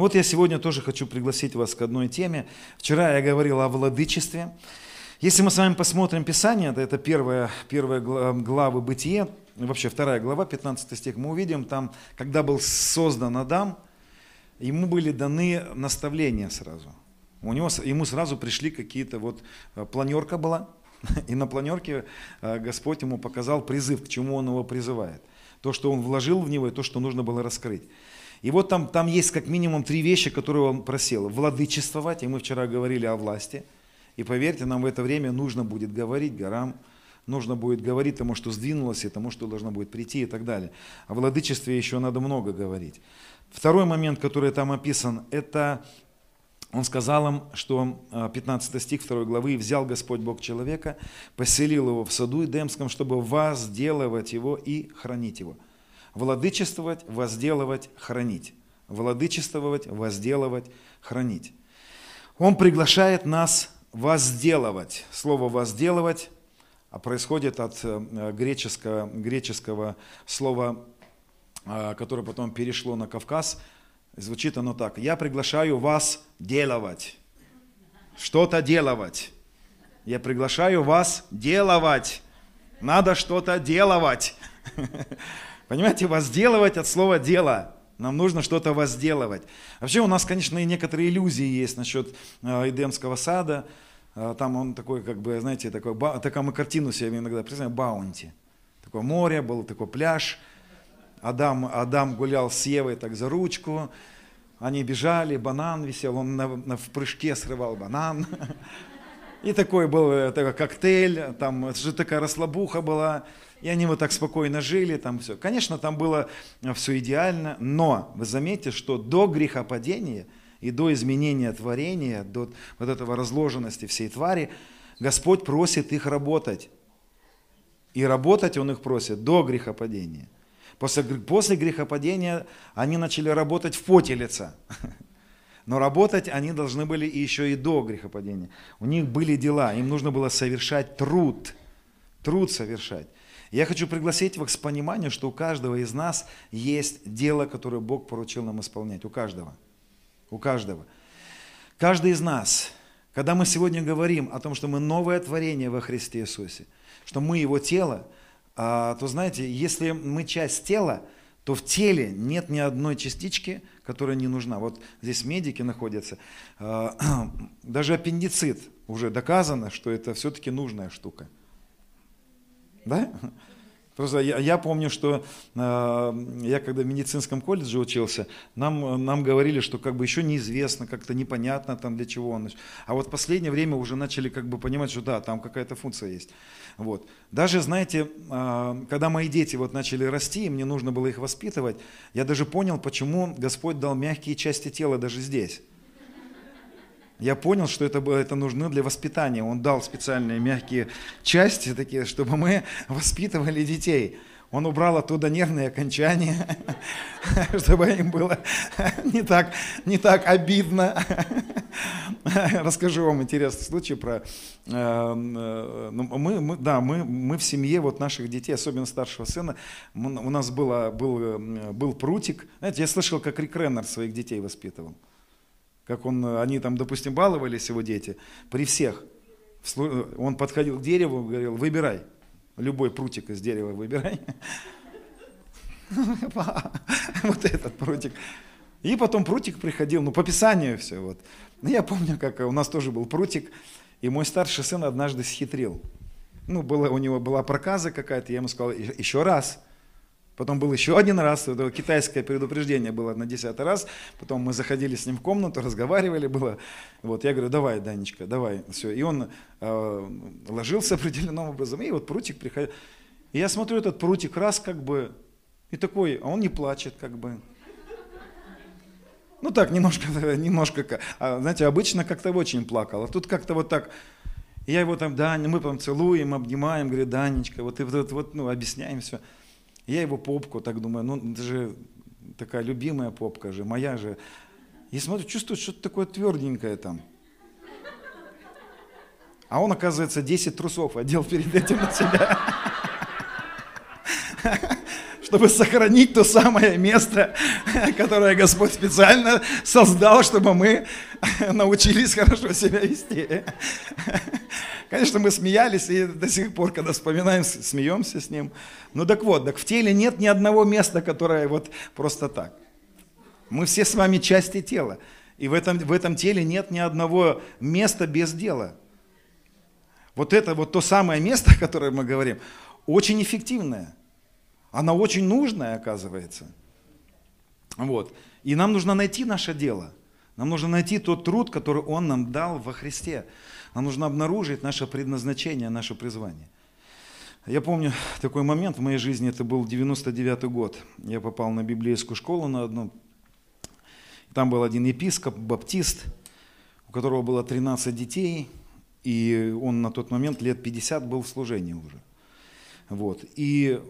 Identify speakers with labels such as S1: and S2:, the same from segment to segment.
S1: Ну вот я сегодня тоже хочу пригласить вас к одной теме. Вчера я говорил о владычестве. Если мы с вами посмотрим Писание, это первая, первая глава Бытие, вообще вторая глава, 15 стих, мы увидим там, когда был создан Адам, ему были даны наставления сразу. У него, ему сразу пришли какие-то, вот э, планерка была, и на планерке э, Господь ему показал призыв, к чему он его призывает. То, что он вложил в него, и то, что нужно было раскрыть. И вот там, там есть как минимум три вещи, которые он просил. Владычествовать, и мы вчера говорили о власти. И поверьте, нам в это время нужно будет говорить горам, нужно будет говорить тому, что сдвинулось, и тому, что должно будет прийти и так далее. О владычестве еще надо много говорить. Второй момент, который там описан, это он сказал им, что 15 а, стих 2 главы, «Взял Господь Бог человека, поселил его в саду Эдемском, чтобы возделывать его и хранить его». Владычествовать, возделывать, хранить. Владычествовать, возделывать, хранить. Он приглашает нас возделывать. Слово возделывать происходит от э, греческого, греческого слова, а, которое потом перешло на Кавказ. Звучит оно так. Я приглашаю вас делать. Что-то делать. Я приглашаю вас делать. Надо что-то делать. Понимаете, возделывать от слова дело. Нам нужно что-то возделывать. Вообще у нас, конечно, и некоторые иллюзии есть насчет э, Эдемского сада. Э, там он такой, как бы, знаете, такой, такая мы картину себе иногда представляем, баунти. Такое море, был такой пляж. Адам, Адам гулял с Евой так за ручку. Они бежали, банан висел, он на, на, в прыжке срывал банан. И такой был э, такой коктейль, там же такая расслабуха была. И они вот так спокойно жили, там все. Конечно, там было э, все идеально, но вы заметите, что до грехопадения и до изменения творения, до вот этого разложенности всей твари, Господь просит их работать. И работать Он их просит до грехопадения. После, после грехопадения они начали работать в поте лица. Но работать они должны были еще и до грехопадения. У них были дела, им нужно было совершать труд. Труд совершать. Я хочу пригласить вас к пониманию, что у каждого из нас есть дело, которое Бог поручил нам исполнять. У каждого. У каждого. Каждый из нас, когда мы сегодня говорим о том, что мы новое творение во Христе Иисусе, что мы Его тело, а, то знаете, если мы часть тела, то в теле нет ни одной частички, которая не нужна. Вот здесь медики находятся. А, даже аппендицит уже доказано, что это все-таки нужная штука. Да? Просто я, я помню, что э, я когда в медицинском колледже учился, нам, нам говорили, что как бы еще неизвестно, как-то непонятно там для чего он. А вот в последнее время уже начали как бы понимать, что да, там какая-то функция есть. Вот. Даже, знаете, э, когда мои дети вот начали расти, и мне нужно было их воспитывать, я даже понял, почему Господь дал мягкие части тела даже здесь я понял, что это, это нужно для воспитания. Он дал специальные мягкие части, такие, чтобы мы воспитывали детей. Он убрал оттуда нервные окончания, чтобы им было не так, не так обидно. Расскажу вам интересный случай про... Э, э, ну, мы, мы, да, мы, мы в семье вот наших детей, особенно старшего сына, у нас было, был, э, был прутик. Знаете, я слышал, как Рик Реннер своих детей воспитывал как он, они там, допустим, баловались, его дети, при всех. Он подходил к дереву, говорил, выбирай, любой прутик из дерева выбирай. Вот этот прутик. И потом прутик приходил, ну по Писанию все. Вот. Ну, я помню, как у нас тоже был прутик, и мой старший сын однажды схитрил. Ну, было, у него была проказа какая-то, я ему сказал, еще раз – Потом был еще один раз, это китайское предупреждение было на десятый раз. Потом мы заходили с ним в комнату, разговаривали, было. Вот я говорю, давай, Данечка, давай. Все. И он э, ложился определенным образом, и вот прутик приходил. И я смотрю, этот прутик раз как бы, и такой, а он не плачет как бы. Ну так, немножко, немножко, а, знаете, обычно как-то очень плакал, а тут как-то вот так, я его там, да, мы там целуем, обнимаем, говорю, Данечка, вот, и вот, вот, ну, объясняем все. Я его попку так думаю, ну это же такая любимая попка же, моя же. И смотрю, чувствую, что-то такое тверденькое там. А он, оказывается, 10 трусов одел перед этим на себя. чтобы сохранить то самое место, которое Господь специально создал, чтобы мы научились хорошо себя вести. Конечно, мы смеялись и до сих пор, когда вспоминаем, смеемся с ним. Ну так вот, так в теле нет ни одного места, которое вот просто так. Мы все с вами части тела. И в этом, в этом теле нет ни одного места без дела. Вот это вот то самое место, о котором мы говорим, очень эффективное. Оно очень нужное, оказывается. Вот. И нам нужно найти наше дело. Нам нужно найти тот труд, который Он нам дал во Христе. Нам нужно обнаружить наше предназначение, наше призвание. Я помню такой момент в моей жизни, это был 99 год. Я попал на библейскую школу на одну. Там был один епископ, баптист, у которого было 13 детей, и он на тот момент лет 50 был в служении уже. Вот. И,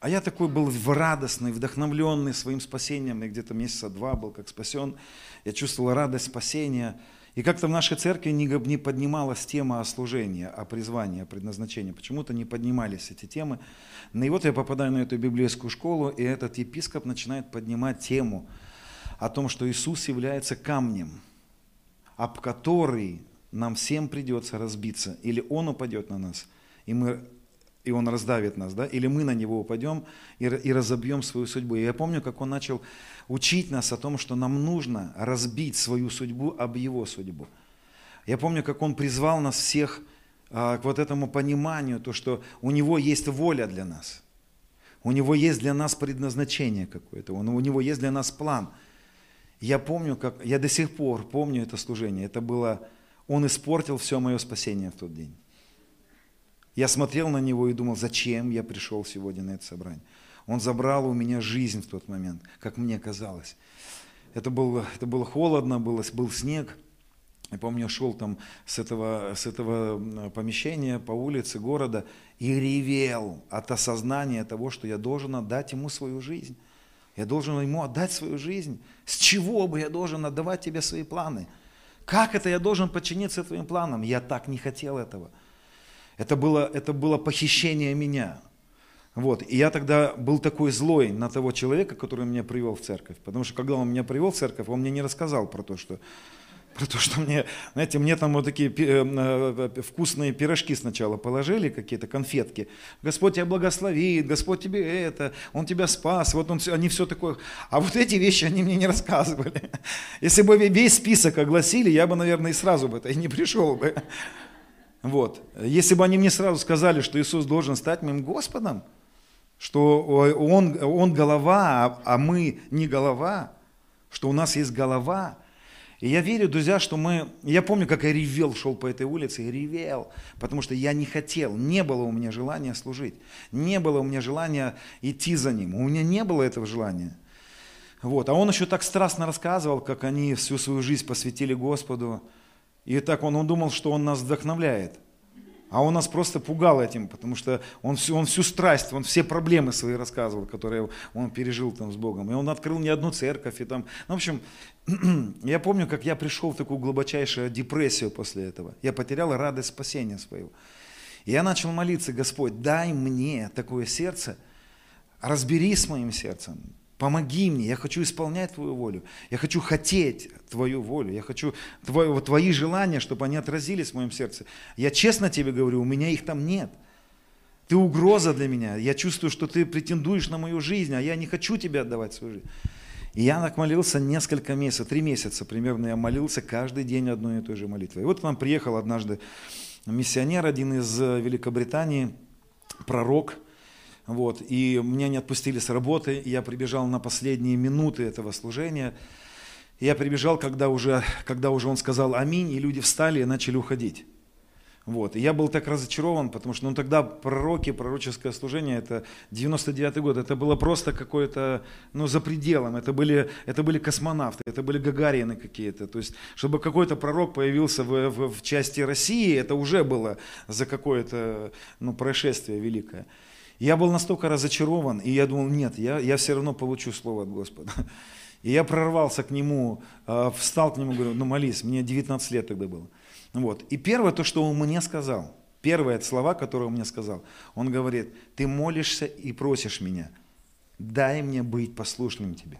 S1: а я такой был радостный, вдохновленный своим спасением. Я где-то месяца два был как спасен. Я чувствовал радость спасения. И как-то в нашей церкви не, поднималась тема о служении, о призвании, о предназначении. Почему-то не поднимались эти темы. Ну и вот я попадаю на эту библейскую школу, и этот епископ начинает поднимать тему о том, что Иисус является камнем, об который нам всем придется разбиться. Или Он упадет на нас, и мы и он раздавит нас, да, или мы на него упадем и, и разобьем свою судьбу. И я помню, как он начал учить нас о том, что нам нужно разбить свою судьбу об его судьбу. Я помню, как он призвал нас всех а, к вот этому пониманию, то, что у него есть воля для нас, у него есть для нас предназначение какое-то, у него есть для нас план. Я помню, как, я до сих пор помню это служение, это было, он испортил все мое спасение в тот день. Я смотрел на него и думал, зачем я пришел сегодня на это собрание. Он забрал у меня жизнь в тот момент, как мне казалось. Это было, это было холодно, было, был снег. Я помню, шел там с этого, с этого помещения по улице города и ревел от осознания того, что я должен отдать ему свою жизнь. Я должен ему отдать свою жизнь. С чего бы я должен отдавать тебе свои планы? Как это я должен подчиниться твоим планам? Я так не хотел этого. Это было, это было похищение меня. Вот. И я тогда был такой злой на того человека, который меня привел в церковь. Потому что когда он меня привел в церковь, он мне не рассказал про то, что, про то, что мне, знаете, мне там вот такие э, э, вкусные пирожки сначала положили, какие-то конфетки. Господь тебя благословит, Господь тебе это, Он тебя спас, вот он, они все такое. А вот эти вещи они мне не рассказывали. Если бы весь список огласили, я бы, наверное, и сразу бы это и не пришел бы. Вот. Если бы они мне сразу сказали, что Иисус должен стать моим Господом, что Он, он голова, а мы не голова, что у нас есть голова. И я верю, друзья, что мы... Я помню, как я ревел, шел по этой улице и ревел, потому что я не хотел, не было у меня желания служить, не было у меня желания идти за Ним, у меня не было этого желания. Вот. А он еще так страстно рассказывал, как они всю свою жизнь посвятили Господу, и так он, он думал, что он нас вдохновляет. А он нас просто пугал этим, потому что он всю, он всю страсть, он все проблемы свои рассказывал, которые он пережил там с Богом. И он открыл не одну церковь. И там, ну, в общем, я помню, как я пришел в такую глубочайшую депрессию после этого. Я потерял радость спасения своего. И я начал молиться, Господь, дай мне такое сердце, разберись с моим сердцем, Помоги мне, я хочу исполнять Твою волю. Я хочу хотеть Твою волю. Я хочу твои, Твои желания, чтобы они отразились в моем сердце. Я честно тебе говорю, у меня их там нет. Ты угроза для меня. Я чувствую, что ты претендуешь на мою жизнь, а я не хочу тебе отдавать свою жизнь. И я так молился несколько месяцев, три месяца примерно я молился каждый день одной и той же молитвой. И вот к нам приехал однажды миссионер, один из Великобритании, пророк, вот, и меня не отпустили с работы, и я прибежал на последние минуты этого служения. Я прибежал, когда уже, когда уже он сказал «Аминь», и люди встали и начали уходить. Вот. И я был так разочарован, потому что ну, тогда пророки, пророческое служение, это 99 год, это было просто какое-то, ну, за пределом, это были, это были космонавты, это были гагарины какие-то. То есть, чтобы какой-то пророк появился в, в, в части России, это уже было за какое-то ну, происшествие великое. Я был настолько разочарован, и я думал, нет, я, я все равно получу слово от Господа. И я прорвался к нему, а, встал к нему, говорю, ну молись, мне 19 лет тогда было. Вот. И первое то, что он мне сказал, первое слова, которые он мне сказал, он говорит, ты молишься и просишь меня, дай мне быть послушным тебе.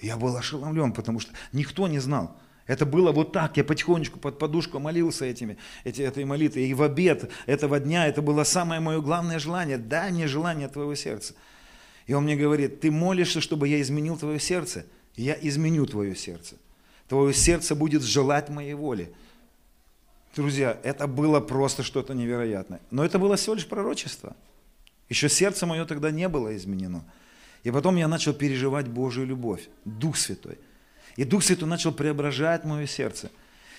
S1: Я был ошеломлен, потому что никто не знал. Это было вот так, я потихонечку под подушку молился этими, эти, этой молитвой. И в обед этого дня это было самое мое главное желание. Дай мне желание твоего сердца. И он мне говорит, ты молишься, чтобы я изменил твое сердце? Я изменю твое сердце. Твое сердце будет желать моей воли. Друзья, это было просто что-то невероятное. Но это было всего лишь пророчество. Еще сердце мое тогда не было изменено. И потом я начал переживать Божию любовь, Дух Святой. И Дух Святой начал преображать мое сердце.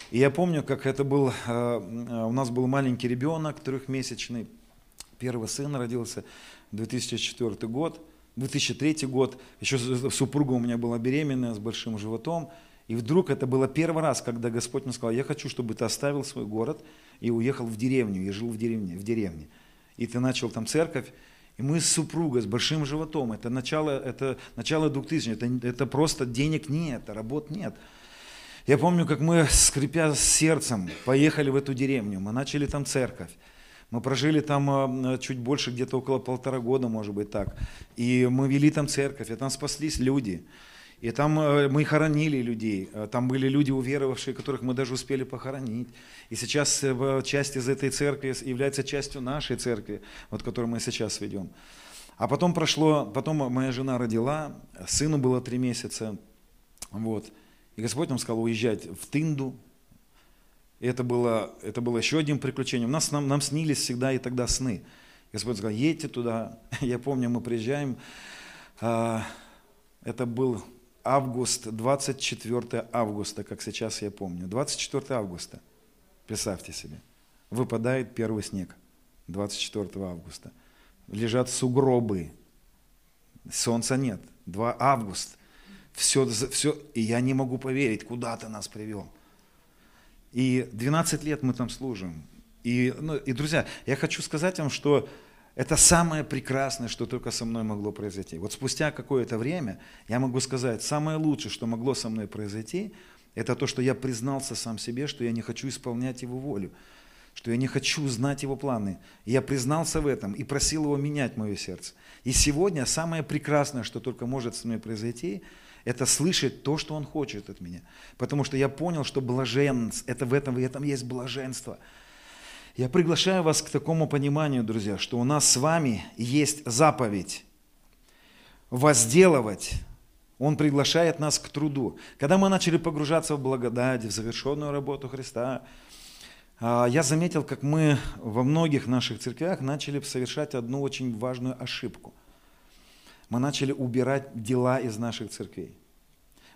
S1: И я помню, как это был, э, у нас был маленький ребенок, трехмесячный, первый сын родился, 2004 год, 2003 год, еще супруга у меня была беременная с большим животом, и вдруг это было первый раз, когда Господь мне сказал, я хочу, чтобы ты оставил свой город и уехал в деревню, я жил в деревне, в деревне. И ты начал там церковь, и мы с супругой, с большим животом, это начало, это начало 2000 это, это просто денег нет, работ нет. Я помню, как мы, скрипя сердцем, поехали в эту деревню, мы начали там церковь. Мы прожили там э, чуть больше, где-то около полтора года, может быть так. И мы вели там церковь, и там спаслись люди. И там э, мы хоронили людей, э, там были люди уверовавшие, которых мы даже успели похоронить. И сейчас э, часть из этой церкви является частью нашей церкви, вот, которую мы сейчас ведем. А потом прошло, потом моя жена родила, сыну было три месяца, вот. И Господь нам сказал уезжать в Тынду. И это было, это было еще одним приключением. Нас, нам, нам снились всегда и тогда сны. Господь сказал, едьте туда. Я помню, мы приезжаем. А, это был август, 24 августа, как сейчас я помню. 24 августа, представьте себе, выпадает первый снег. 24 августа. Лежат сугробы, солнца нет. 2 август. Все, все, и я не могу поверить, куда ты нас привел. И 12 лет мы там служим. И, ну, и, друзья, я хочу сказать вам, что это самое прекрасное, что только со мной могло произойти. Вот спустя какое-то время я могу сказать, самое лучшее, что могло со мной произойти, это то, что я признался сам себе, что я не хочу исполнять Его волю, что я не хочу знать Его планы. И я признался в этом и просил Его менять мое сердце. И сегодня самое прекрасное, что только может со мной произойти, это слышать то, что Он хочет от меня. Потому что я понял, что блаженство, это в этом, в этом есть блаженство – я приглашаю вас к такому пониманию, друзья, что у нас с вами есть заповедь возделывать. Он приглашает нас к труду. Когда мы начали погружаться в благодать, в завершенную работу Христа, а, я заметил, как мы во многих наших церквях начали совершать одну очень важную ошибку. Мы начали убирать дела из наших церквей.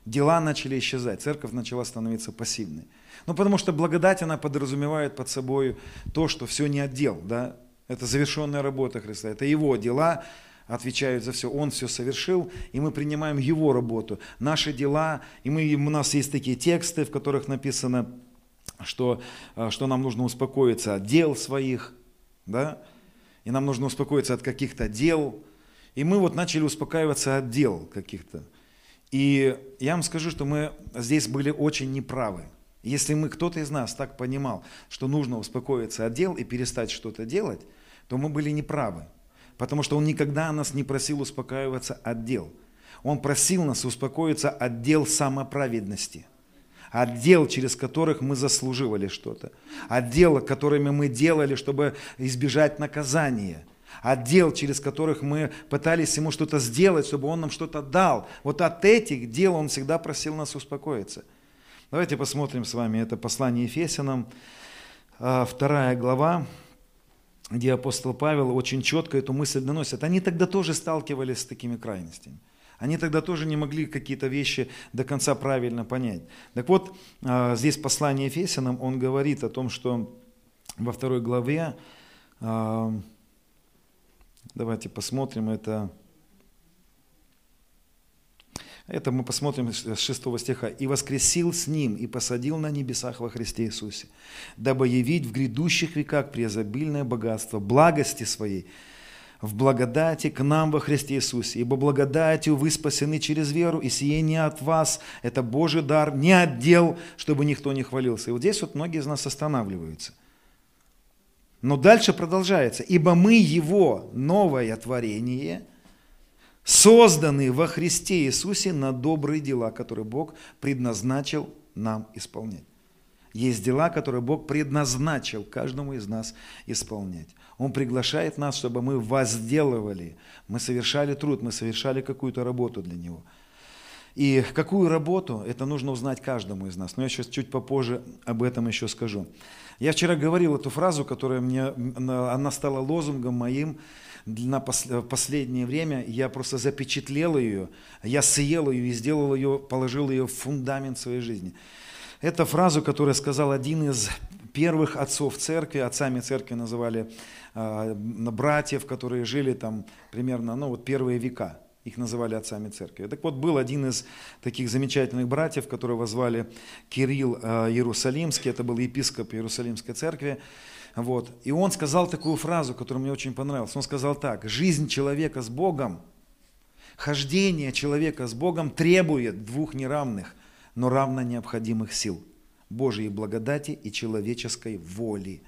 S1: Дела начали исчезать, церковь начала становиться пассивной. Ну, потому что благодать, она подразумевает под собой то, что все не отдел, да, это завершенная работа Христа, это Его дела, отвечают за все. Он все совершил, и мы принимаем Его работу. Наши дела, и мы, у нас есть такие тексты, в которых написано, что, э, что нам нужно успокоиться от дел своих, да, и нам нужно успокоиться от каких-то дел. И мы вот начали успокаиваться от дел каких-то. И я вам скажу, что мы здесь были очень неправы. Если мы, кто-то из нас так понимал, что нужно успокоиться от дел и перестать что-то делать, то мы были неправы. Потому что Он никогда нас не просил успокаиваться от дел. Он просил нас успокоиться от дел самоправедности. От дел, через которых мы заслуживали что-то. От дел, которыми мы делали, чтобы избежать наказания – отдел, через которых мы пытались ему что-то сделать, чтобы он нам что-то дал. Вот от этих дел он всегда просил нас успокоиться. Давайте посмотрим с вами это послание Ефесянам, а, вторая глава, где апостол Павел очень четко эту мысль доносит. Они тогда тоже сталкивались с такими крайностями. Они тогда тоже не могли какие-то вещи до конца правильно понять. Так вот, а, здесь послание Ефесянам, он говорит о том, что во второй главе а, Давайте посмотрим это. Это мы посмотрим с 6 стиха. «И воскресил с Ним, и посадил на небесах во Христе Иисусе, дабы явить в грядущих веках преизобильное богатство благости Своей, в благодати к нам во Христе Иисусе. Ибо благодатью вы спасены через веру, и сие не от вас, это Божий дар, не отдел, чтобы никто не хвалился». И вот здесь вот многие из нас останавливаются. Но дальше продолжается. «Ибо мы Его новое творение, созданы во Христе Иисусе на добрые дела, которые Бог предназначил нам исполнять. Есть дела, которые Бог предназначил каждому из нас исполнять. Он приглашает нас, чтобы мы возделывали, мы совершали труд, мы совершали какую-то работу для Него. И какую работу, это нужно узнать каждому из нас. Но я сейчас чуть попозже об этом еще скажу. Я вчера говорил эту фразу, которая мне, она стала лозунгом моим на последнее время. Я просто запечатлел ее, я съел ее и сделал ее, положил ее в фундамент своей жизни. Это фразу, которую сказал один из первых отцов церкви, отцами церкви называли э, братьев, которые жили там примерно, ну вот первые века. Их называли отцами церкви. Так вот, был один из таких замечательных братьев, которого звали Кирилл э, Иерусалимский, это был епископ Иерусалимской церкви. Вот. И он сказал такую фразу, которая мне очень понравилась. Он сказал так, жизнь человека с Богом, хождение человека с Богом требует двух неравных, но равно необходимых сил. Божьей благодати и человеческой воли.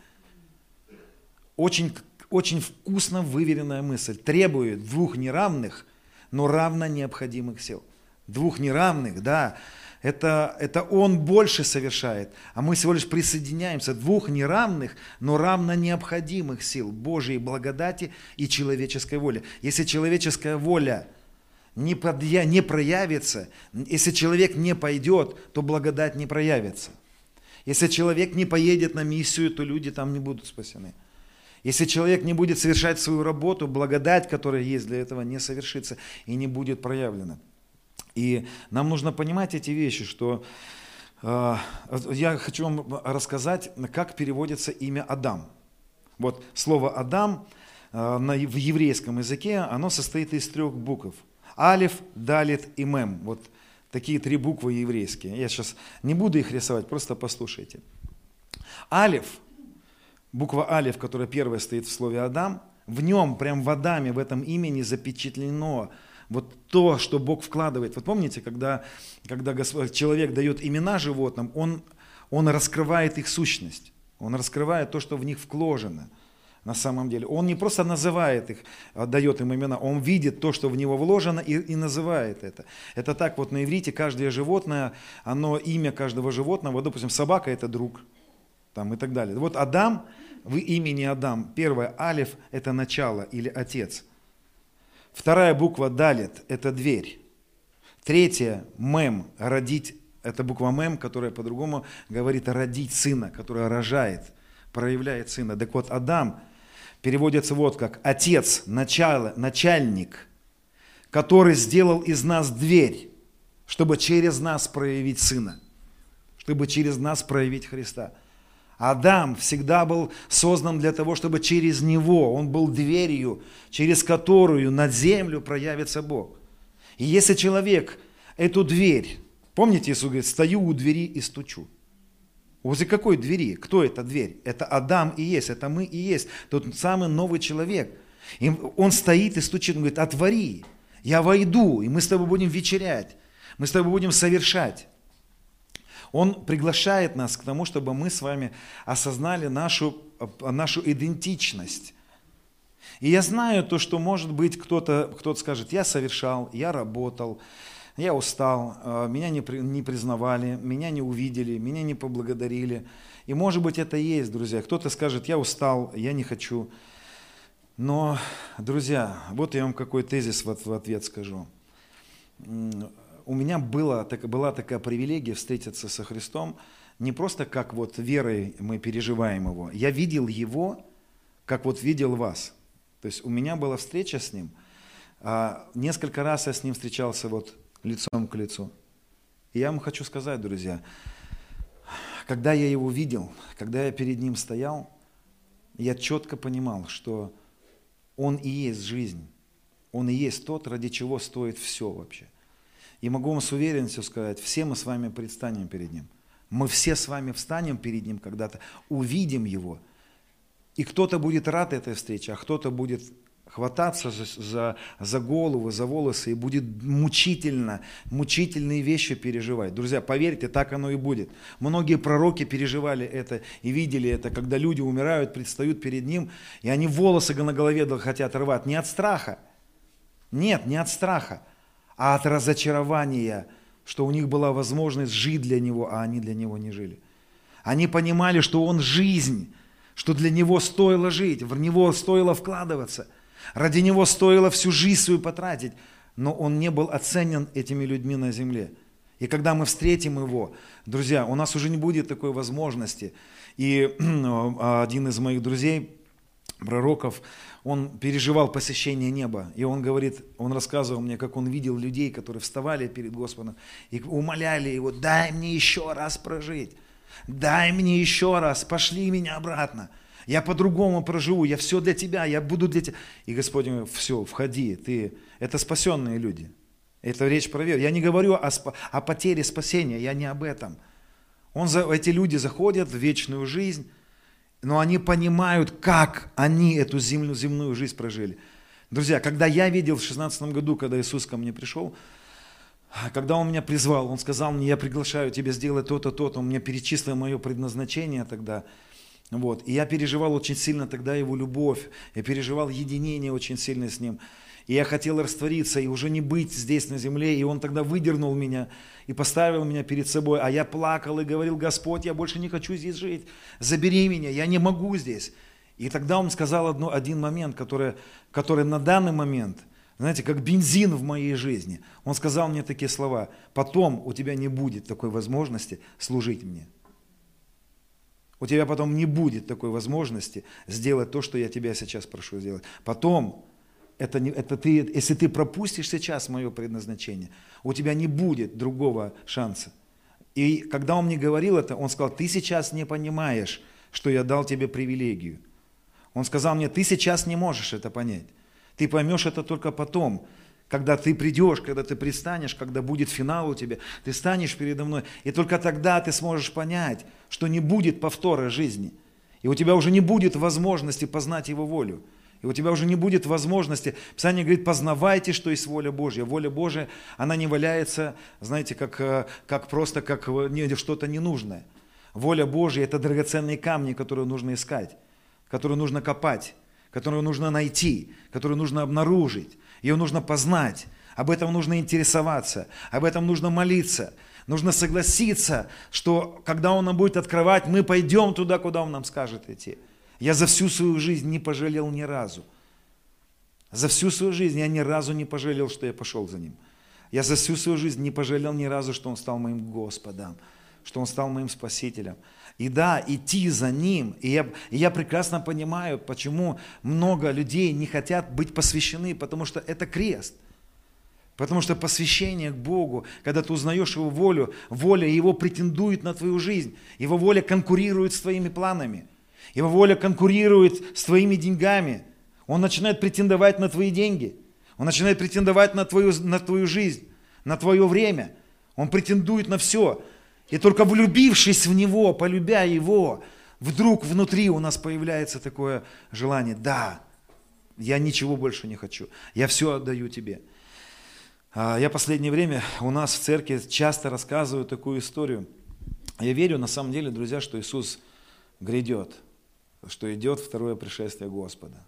S1: Очень, очень вкусно выверенная мысль. Требует двух неравных, но равно необходимых сил. Двух неравных, да, это, это Он больше совершает, а мы всего лишь присоединяемся. Двух неравных, но равно необходимых сил Божьей благодати и человеческой воли. Если человеческая воля не, подъя, не проявится, если человек не пойдет, то благодать не проявится. Если человек не поедет на миссию, то люди там не будут спасены. Если человек не будет совершать свою работу, благодать, которая есть для этого, не совершится и не будет проявлена. И нам нужно понимать эти вещи, что э, я хочу вам рассказать, как переводится имя Адам. Вот слово Адам э, на, в еврейском языке, оно состоит из трех букв. Алиф, Далит и Мем. Вот такие три буквы еврейские. Я сейчас не буду их рисовать, просто послушайте. Алиф буква Алиф, которая первая стоит в слове Адам, в нем, прям в Адаме, в этом имени запечатлено вот то, что Бог вкладывает. Вот помните, когда, когда человек дает имена животным, он, он раскрывает их сущность, он раскрывает то, что в них вложено на самом деле. Он не просто называет их, а дает им имена, он видит то, что в него вложено и, и называет это. Это так вот на иврите каждое животное, оно имя каждого животного, допустим, собака это друг, там и так далее. Вот Адам в имени Адам. Первое, алиф – это начало или отец. Вторая буква далит – это дверь. Третье, мем – родить. Это буква мем, которая по-другому говорит родить сына, которая рожает, проявляет сына. Так вот, Адам переводится вот как отец, начало, начальник, который сделал из нас дверь, чтобы через нас проявить сына, чтобы через нас проявить Христа – Адам всегда был создан для того, чтобы через него, он был дверью, через которую над землю проявится Бог. И если человек эту дверь, помните, Иисус говорит, стою у двери и стучу. Возле какой двери? Кто эта дверь? Это Адам и есть, это мы и есть, тот самый новый человек. И он стоит и стучит, он говорит, отвори, я войду, и мы с тобой будем вечерять, мы с тобой будем совершать. Он приглашает нас к тому, чтобы мы с вами осознали нашу, нашу идентичность. И я знаю то, что может быть кто-то кто скажет, я совершал, я работал, я устал, э, меня не, не признавали, меня не увидели, меня не поблагодарили. И может быть это и есть, друзья. Кто-то скажет, я устал, я не хочу. Но, друзья, вот я вам какой тезис в ответ скажу у меня была, так, была такая привилегия встретиться со Христом не просто как вот верой мы переживаем Его. Я видел Его, как вот видел вас. То есть у меня была встреча с Ним. А несколько раз я с Ним встречался вот лицом к лицу. И я вам хочу сказать, друзья, когда я Его видел, когда я перед Ним стоял, я четко понимал, что Он и есть жизнь. Он и есть тот, ради чего стоит все вообще. И могу вам с уверенностью сказать, все мы с вами предстанем перед Ним. Мы все с вами встанем перед Ним когда-то, увидим Его. И кто-то будет рад этой встрече, а кто-то будет хвататься за, за, за голову, за волосы и будет мучительно, мучительные вещи переживать. Друзья, поверьте, так оно и будет. Многие пророки переживали это и видели это, когда люди умирают, предстают перед Ним, и они волосы на голове хотят рвать не от страха, Нет, не от страха, а от разочарования, что у них была возможность жить для Него, а они для Него не жили. Они понимали, что Он жизнь, что для Него стоило жить, в Него стоило вкладываться, ради Него стоило всю жизнь свою потратить, но Он не был оценен этими людьми на земле. И когда мы встретим Его, друзья, у нас уже не будет такой возможности. И один из моих друзей, пророков, он переживал посещение неба. И он говорит, он рассказывал мне, как он видел людей, которые вставали перед Господом и умоляли его, дай мне еще раз прожить, дай мне еще раз, пошли меня обратно. Я по-другому проживу, я все для тебя, я буду для тебя. И Господь говорит, все, входи, ты, это спасенные люди. Это речь про веру. Я не говорю о, о потере спасения, я не об этом. Он, эти люди заходят в вечную жизнь, но они понимают, как они эту земную, земную жизнь прожили. Друзья, когда я видел в 16 году, когда Иисус ко мне пришел, когда Он меня призвал, Он сказал мне, я приглашаю тебя сделать то-то, то-то, Он мне перечислил мое предназначение тогда. Вот. И я переживал очень сильно тогда Его любовь, я переживал единение очень сильно с Ним. И я хотел раствориться и уже не быть здесь на земле. И Он тогда выдернул меня и поставил меня перед собой. А я плакал и говорил, Господь, я больше не хочу здесь жить. Забери меня, я не могу здесь. И тогда Он сказал одно, один момент, который, который на данный момент, знаете, как бензин в моей жизни. Он сказал мне такие слова. Потом у тебя не будет такой возможности служить мне. У тебя потом не будет такой возможности сделать то, что я тебя сейчас прошу сделать. Потом это, не, это ты, если ты пропустишь сейчас мое предназначение, у тебя не будет другого шанса. И когда он мне говорил это, он сказал, ты сейчас не понимаешь, что я дал тебе привилегию. Он сказал мне, ты сейчас не можешь это понять. Ты поймешь это только потом, когда ты придешь, когда ты пристанешь, когда будет финал у тебя, ты станешь передо мной, и только тогда ты сможешь понять, что не будет повтора жизни, и у тебя уже не будет возможности познать Его волю. И у тебя уже не будет возможности. Писание говорит, познавайте, что есть воля Божья. Воля Божья, она не валяется, знаете, как, э, как просто как что-то ненужное. Воля Божья – это драгоценные камни, которые нужно искать, которые нужно копать, которые нужно найти, которые нужно обнаружить. Ее нужно познать, об этом нужно интересоваться, об этом нужно молиться. Нужно согласиться, что когда Он нам будет открывать, мы пойдем туда, куда Он нам скажет идти. Я за всю свою жизнь не пожалел ни разу. За всю свою жизнь я ни разу не пожалел, что я пошел за Ним. Я за всю свою жизнь не пожалел ни разу, что Он стал моим Господом, что Он стал моим Спасителем. И да, идти за Ним. И я, и я прекрасно понимаю, почему много людей не хотят быть посвящены, потому что это крест. Потому что посвящение к Богу, когда ты узнаешь Его волю, воля Его претендует на твою жизнь. Его воля конкурирует с твоими планами – его воля конкурирует с твоими деньгами. Он начинает претендовать на твои деньги. Он начинает претендовать на твою, на твою жизнь, на твое время. Он претендует на все. И только влюбившись в Него, полюбя Его, вдруг внутри у нас появляется такое желание, да, я ничего больше не хочу, я все отдаю Тебе. А, я последнее время у нас в церкви часто рассказываю такую историю. Я верю на самом деле, друзья, что Иисус грядет что идет второе пришествие Господа.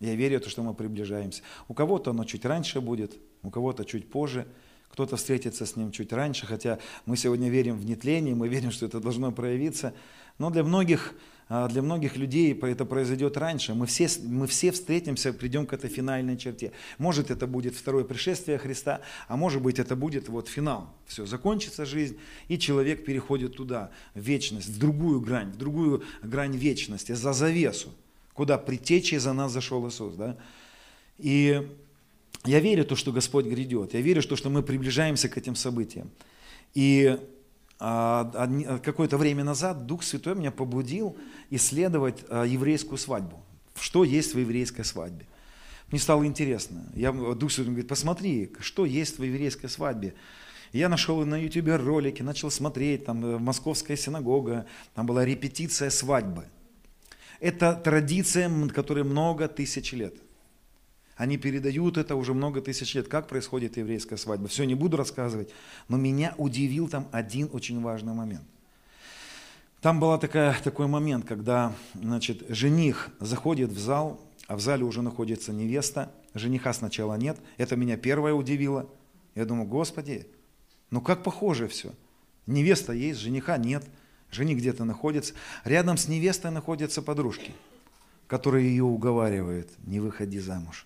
S1: Я верю, в то, что мы приближаемся. У кого-то оно чуть раньше будет, у кого-то чуть позже, кто-то встретится с ним чуть раньше, хотя мы сегодня верим в нетление, мы верим, что это должно проявиться. Но для многих для многих людей это произойдет раньше. Мы все, мы все встретимся, придем к этой финальной черте. Может это будет второе пришествие Христа, а может быть это будет вот финал. Все, закончится жизнь, и человек переходит туда, в вечность, в другую грань, в другую грань вечности, за завесу, куда притечей за нас зашел Иисус. Да? И я верю в то, что Господь грядет. Я верю в то, что мы приближаемся к этим событиям. И а, какое-то время назад Дух Святой меня побудил исследовать а, еврейскую свадьбу. Что есть в еврейской свадьбе. Мне стало интересно. Я, Дух Святой говорит, посмотри, что есть в еврейской свадьбе. Я нашел на ютубе ролики, начал смотреть, там э, московская синагога, там была репетиция свадьбы. Это традиция, которая много тысяч лет. Они передают это уже много тысяч лет, как происходит еврейская свадьба. Все, не буду рассказывать, но меня удивил там один очень важный момент. Там был такой момент, когда значит, жених заходит в зал, а в зале уже находится невеста, жениха сначала нет. Это меня первое удивило. Я думаю, Господи, ну как похоже все. Невеста есть, жениха нет, жених где-то находится. Рядом с невестой находятся подружки, которые ее уговаривают, не выходи замуж.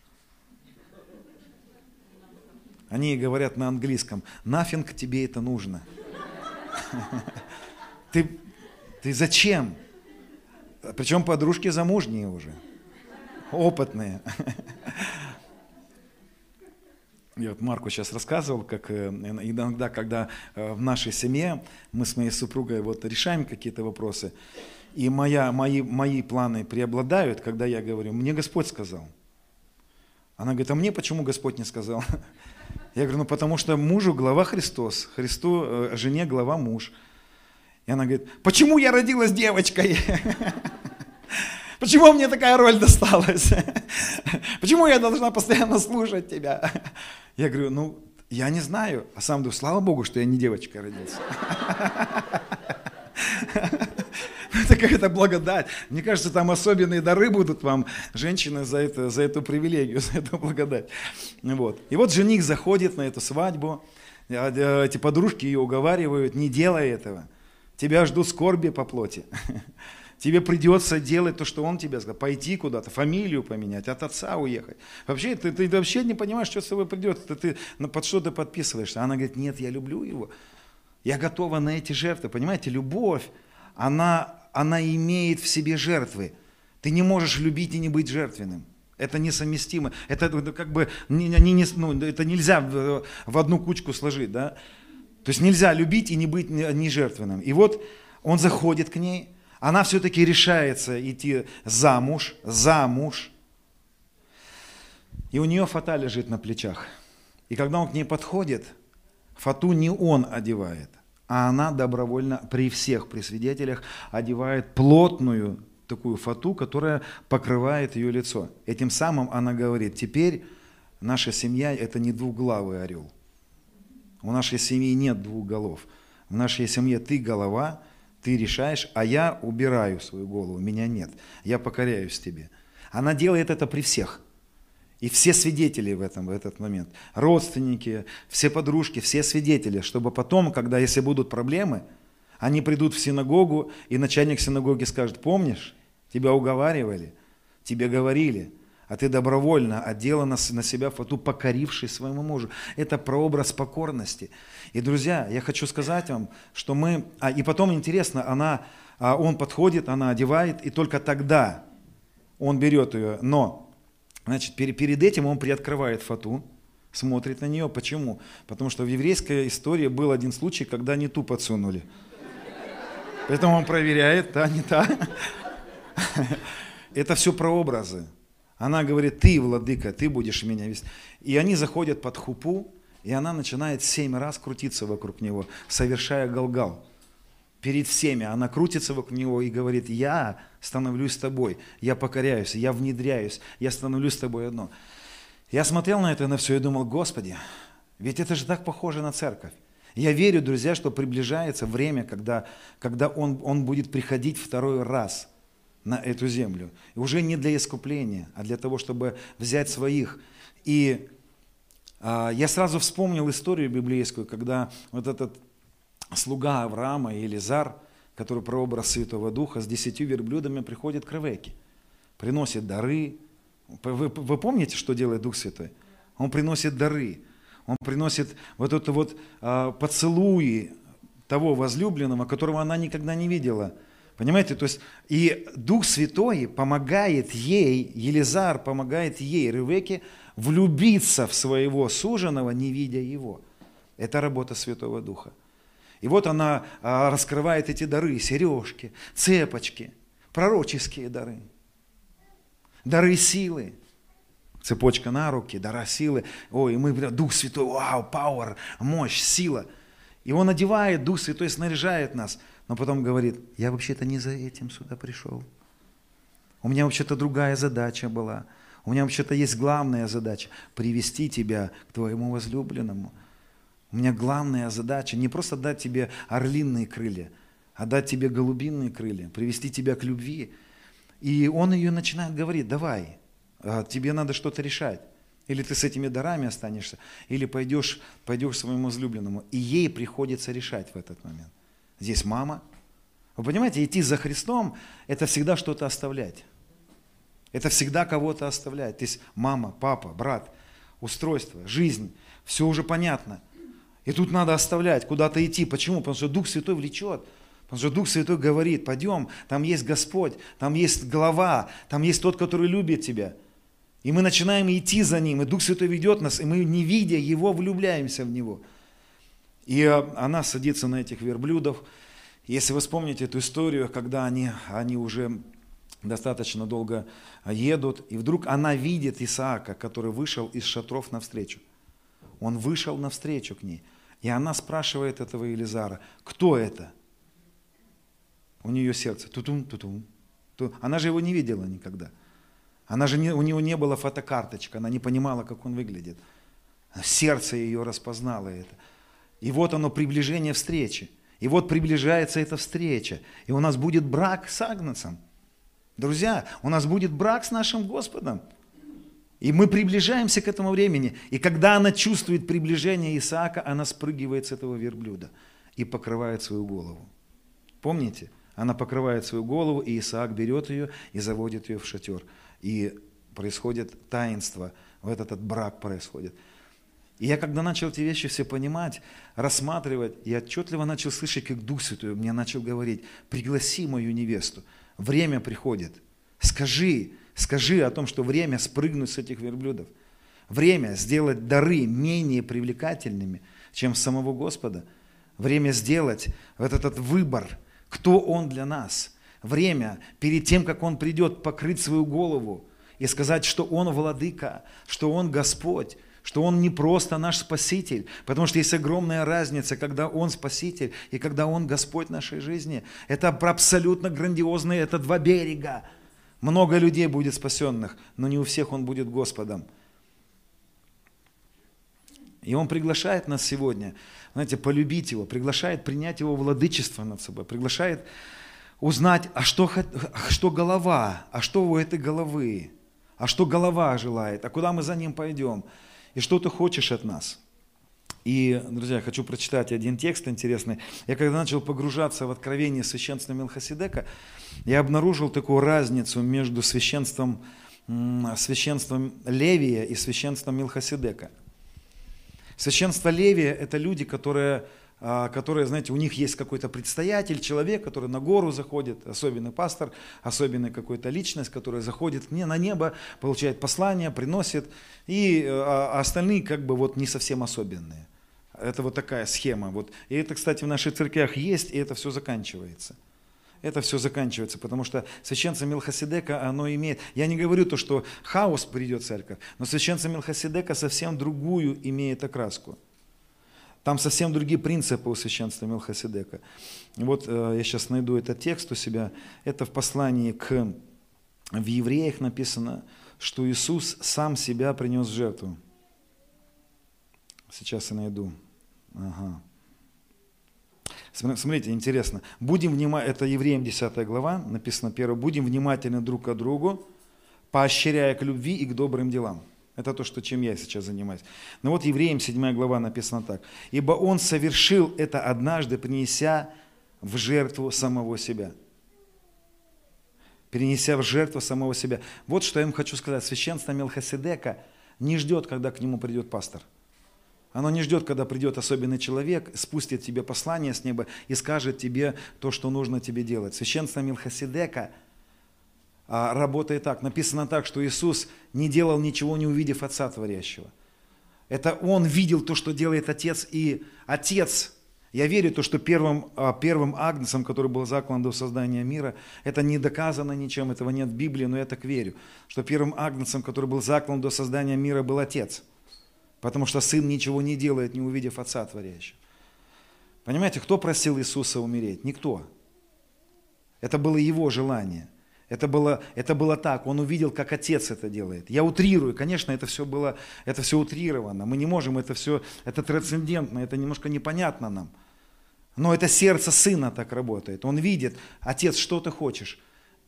S1: Они говорят на английском, нафиг тебе это нужно. Ты, ты зачем? Причем подружки замужние уже, опытные. Я вот Марку сейчас рассказывал, как э, иногда, когда э, в нашей семье мы с моей супругой вот решаем какие-то вопросы, и моя, мои, мои планы преобладают, когда я говорю, мне Господь сказал. Она говорит, а мне почему Господь не сказал? Я говорю, ну потому что мужу глава Христос, Христу, э, жене глава муж. И она говорит, почему я родилась девочкой? Почему мне такая роль досталась? Почему я должна постоянно слушать тебя? Я говорю, ну, я не знаю. А сам думаю, слава Богу, что я не девочка родился. Какая-то благодать. Мне кажется, там особенные дары будут вам, женщины, за, это, за эту привилегию, за эту благодать. Вот. И вот жених заходит на эту свадьбу, а, э, эти подружки ее уговаривают, не делай этого. Тебя ждут скорби по плоти. Тебе придется делать то, что он тебе сказал, пойти куда-то, фамилию поменять, от отца уехать. Вообще, ты, ты вообще не понимаешь, что с тобой придет, ты, ты под что ты подписываешься. Она говорит, нет, я люблю его, я готова на эти жертвы. Понимаете, любовь, она, она имеет в себе жертвы. Ты не можешь любить и не быть жертвенным. Это несовместимо. Это, как бы не, не, ну, это нельзя в одну кучку сложить, да? То есть нельзя любить и не быть не жертвенным. И вот он заходит к ней, она все-таки решается идти замуж, замуж. И у нее фата лежит на плечах. И когда он к ней подходит, фату не он одевает, а она добровольно при всех, при свидетелях одевает плотную такую фату, которая покрывает ее лицо. Этим самым она говорит, теперь наша семья это не двуглавый орел. У нашей семьи нет двух голов. В нашей семье ты голова, ты решаешь, а я убираю свою голову, меня нет. Я покоряюсь тебе. Она делает это при всех. И все свидетели в этом в этот момент. Родственники, все подружки, все свидетели, чтобы потом, когда если будут проблемы, они придут в синагогу, и начальник синагоги скажет, помнишь, тебя уговаривали, тебе говорили, а ты добровольно одела на, на себя фату, покорившись своему мужу. Это прообраз покорности. И, друзья, я хочу сказать вам, что мы... А, и потом интересно, она, а, он подходит, она одевает, и только тогда он берет ее. Но, значит, перед, этим он приоткрывает фату, смотрит на нее. Почему? Потому что в еврейской истории был один случай, когда не ту подсунули. Поэтому он проверяет, та, не та. Это все прообразы. Она говорит, ты, владыка, ты будешь меня вести. И они заходят под хупу, и она начинает семь раз крутиться вокруг него, совершая галгал. Перед всеми она крутится вокруг него и говорит, я становлюсь тобой, я покоряюсь, я внедряюсь, я становлюсь тобой одно. Я смотрел на это на все и думал, Господи, ведь это же так похоже на церковь. Я верю, друзья, что приближается время, когда, когда он, он будет приходить второй раз – на эту землю. И уже не для искупления, а для того, чтобы взять своих. И а, я сразу вспомнил историю библейскую, когда вот этот слуга Авраама, Елизар, который прообраз Святого Духа, с десятью верблюдами приходит к Ревеке, приносит дары. Вы, вы помните, что делает Дух Святой? Он приносит дары, он приносит вот это вот а, поцелуи того возлюбленного, которого она никогда не видела – Понимаете, то есть и Дух Святой помогает ей, Елизар помогает ей, Ревеке, влюбиться в своего суженого, не видя его. Это работа Святого Духа. И вот она а, раскрывает эти дары, сережки, цепочки, пророческие дары, дары силы, цепочка на руки, дара силы. Ой, мы, Дух Святой, вау, пауэр, мощь, сила. И Он одевает, Дух Святой снаряжает нас – но потом говорит, я вообще-то не за этим сюда пришел. У меня вообще-то другая задача была. У меня вообще-то есть главная задача – привести тебя к твоему возлюбленному. У меня главная задача не просто дать тебе орлиные крылья, а дать тебе голубиные крылья, привести тебя к любви. И он ее начинает говорить, давай, а, тебе надо что-то решать. Или ты с этими дарами останешься, или пойдешь, пойдешь своему возлюбленному. И ей приходится решать в этот момент. Здесь мама. Вы понимаете, идти за Христом – это всегда что-то оставлять. Это всегда кого-то оставлять. То есть мама, папа, брат, устройство, жизнь, все уже понятно. И тут надо оставлять, куда-то идти. Почему? Потому что Дух Святой влечет. Потому что Дух Святой говорит, пойдем, там есть Господь, там есть глава, там есть тот, который любит тебя. И мы начинаем идти за Ним, и Дух Святой ведет нас, и мы, не видя Его, влюбляемся в Него. И э, она садится на этих верблюдов. Если вы вспомните эту историю, когда они, они уже достаточно долго едут, и вдруг она видит Исаака, который вышел из шатров навстречу. Он вышел навстречу к ней. И она спрашивает этого Елизара, кто это? У нее сердце тутум, тутум. Она же его не видела никогда. Она же не, у него не было фотокарточка, она не понимала, как он выглядит. Сердце ее распознало это. И вот оно приближение встречи. И вот приближается эта встреча. И у нас будет брак с Агнцем. Друзья, у нас будет брак с нашим Господом. И мы приближаемся к этому времени. И когда она чувствует приближение Исаака, она спрыгивает с этого верблюда и покрывает свою голову. Помните? Она покрывает свою голову, и Исаак берет ее и заводит ее в шатер. И происходит таинство, вот этот брак происходит. И я когда начал эти вещи все понимать, рассматривать, я отчетливо начал слышать, как Дух Святой мне начал говорить, пригласи мою невесту, время приходит, скажи, скажи о том, что время спрыгнуть с этих верблюдов, время сделать дары менее привлекательными, чем самого Господа, время сделать вот этот выбор, кто Он для нас, время перед тем, как Он придет, покрыть свою голову и сказать, что Он владыка, что Он Господь, что Он не просто наш Спаситель, потому что есть огромная разница, когда Он Спаситель и когда Он Господь нашей жизни. Это абсолютно грандиозные, это два берега. Много людей будет спасенных, но не у всех Он будет Господом. И Он приглашает нас сегодня, знаете, полюбить Его, приглашает принять Его владычество над собой, приглашает узнать, а что, а что голова, а что у этой головы, а что голова желает, а куда мы за Ним пойдем – и что ты хочешь от нас. И, друзья, хочу прочитать один текст интересный. Я когда начал погружаться в откровение священства Мелхоседека, я обнаружил такую разницу между священством, священством Левия и священством Мелхоседека. Священство Левия – это люди, которые а, которые, знаете, у них есть какой-то предстоятель, человек, который на гору заходит, особенный пастор, особенная какая-то личность, которая заходит мне на небо, получает послание, приносит, и а, а остальные как бы вот не совсем особенные. Это вот такая схема. Вот. И это, кстати, в наших церквях есть, и это все заканчивается. Это все заканчивается, потому что священство Милхасидека, оно имеет... Я не говорю то, что хаос придет в церковь, но священство Милхасидека совсем другую имеет окраску. Там совсем другие принципы у священства Мелхиседека. Вот э, я сейчас найду этот текст у себя. Это в послании к в евреях написано, что Иисус сам себя принес в жертву. Сейчас я найду. Ага. Смотрите, интересно. Будем внимательны, это Евреям 10 глава, написано первое. Будем внимательны друг к другу, поощряя к любви и к добрым делам. Это то, что, чем я сейчас занимаюсь. Но вот Евреям 7 глава написано так. «Ибо Он совершил это однажды, принеся в жертву самого себя». Перенеся в жертву самого себя. Вот что я им хочу сказать. Священство Мелхиседека не ждет, когда к нему придет пастор. Оно не ждет, когда придет особенный человек, спустит тебе послание с неба и скажет тебе то, что нужно тебе делать. Священство Милхасидека – а, работает так. Написано так, что Иисус не делал ничего, не увидев Отца Творящего. Это Он видел то, что делает Отец, и Отец, я верю, то, что первым, а, первым агнцем, который был заклан до создания мира, это не доказано ничем, этого нет в Библии, но я так верю, что первым агнцем, который был заклан до создания мира, был Отец. Потому что Сын ничего не делает, не увидев Отца Творящего. Понимаете, кто просил Иисуса умереть? Никто. Это было Его желание – это было, это было так, он увидел, как отец это делает. Я утрирую, конечно, это все было, это все утрировано. Мы не можем, это все, это трансцендентно, это немножко непонятно нам. Но это сердце сына так работает. Он видит, отец, что ты хочешь?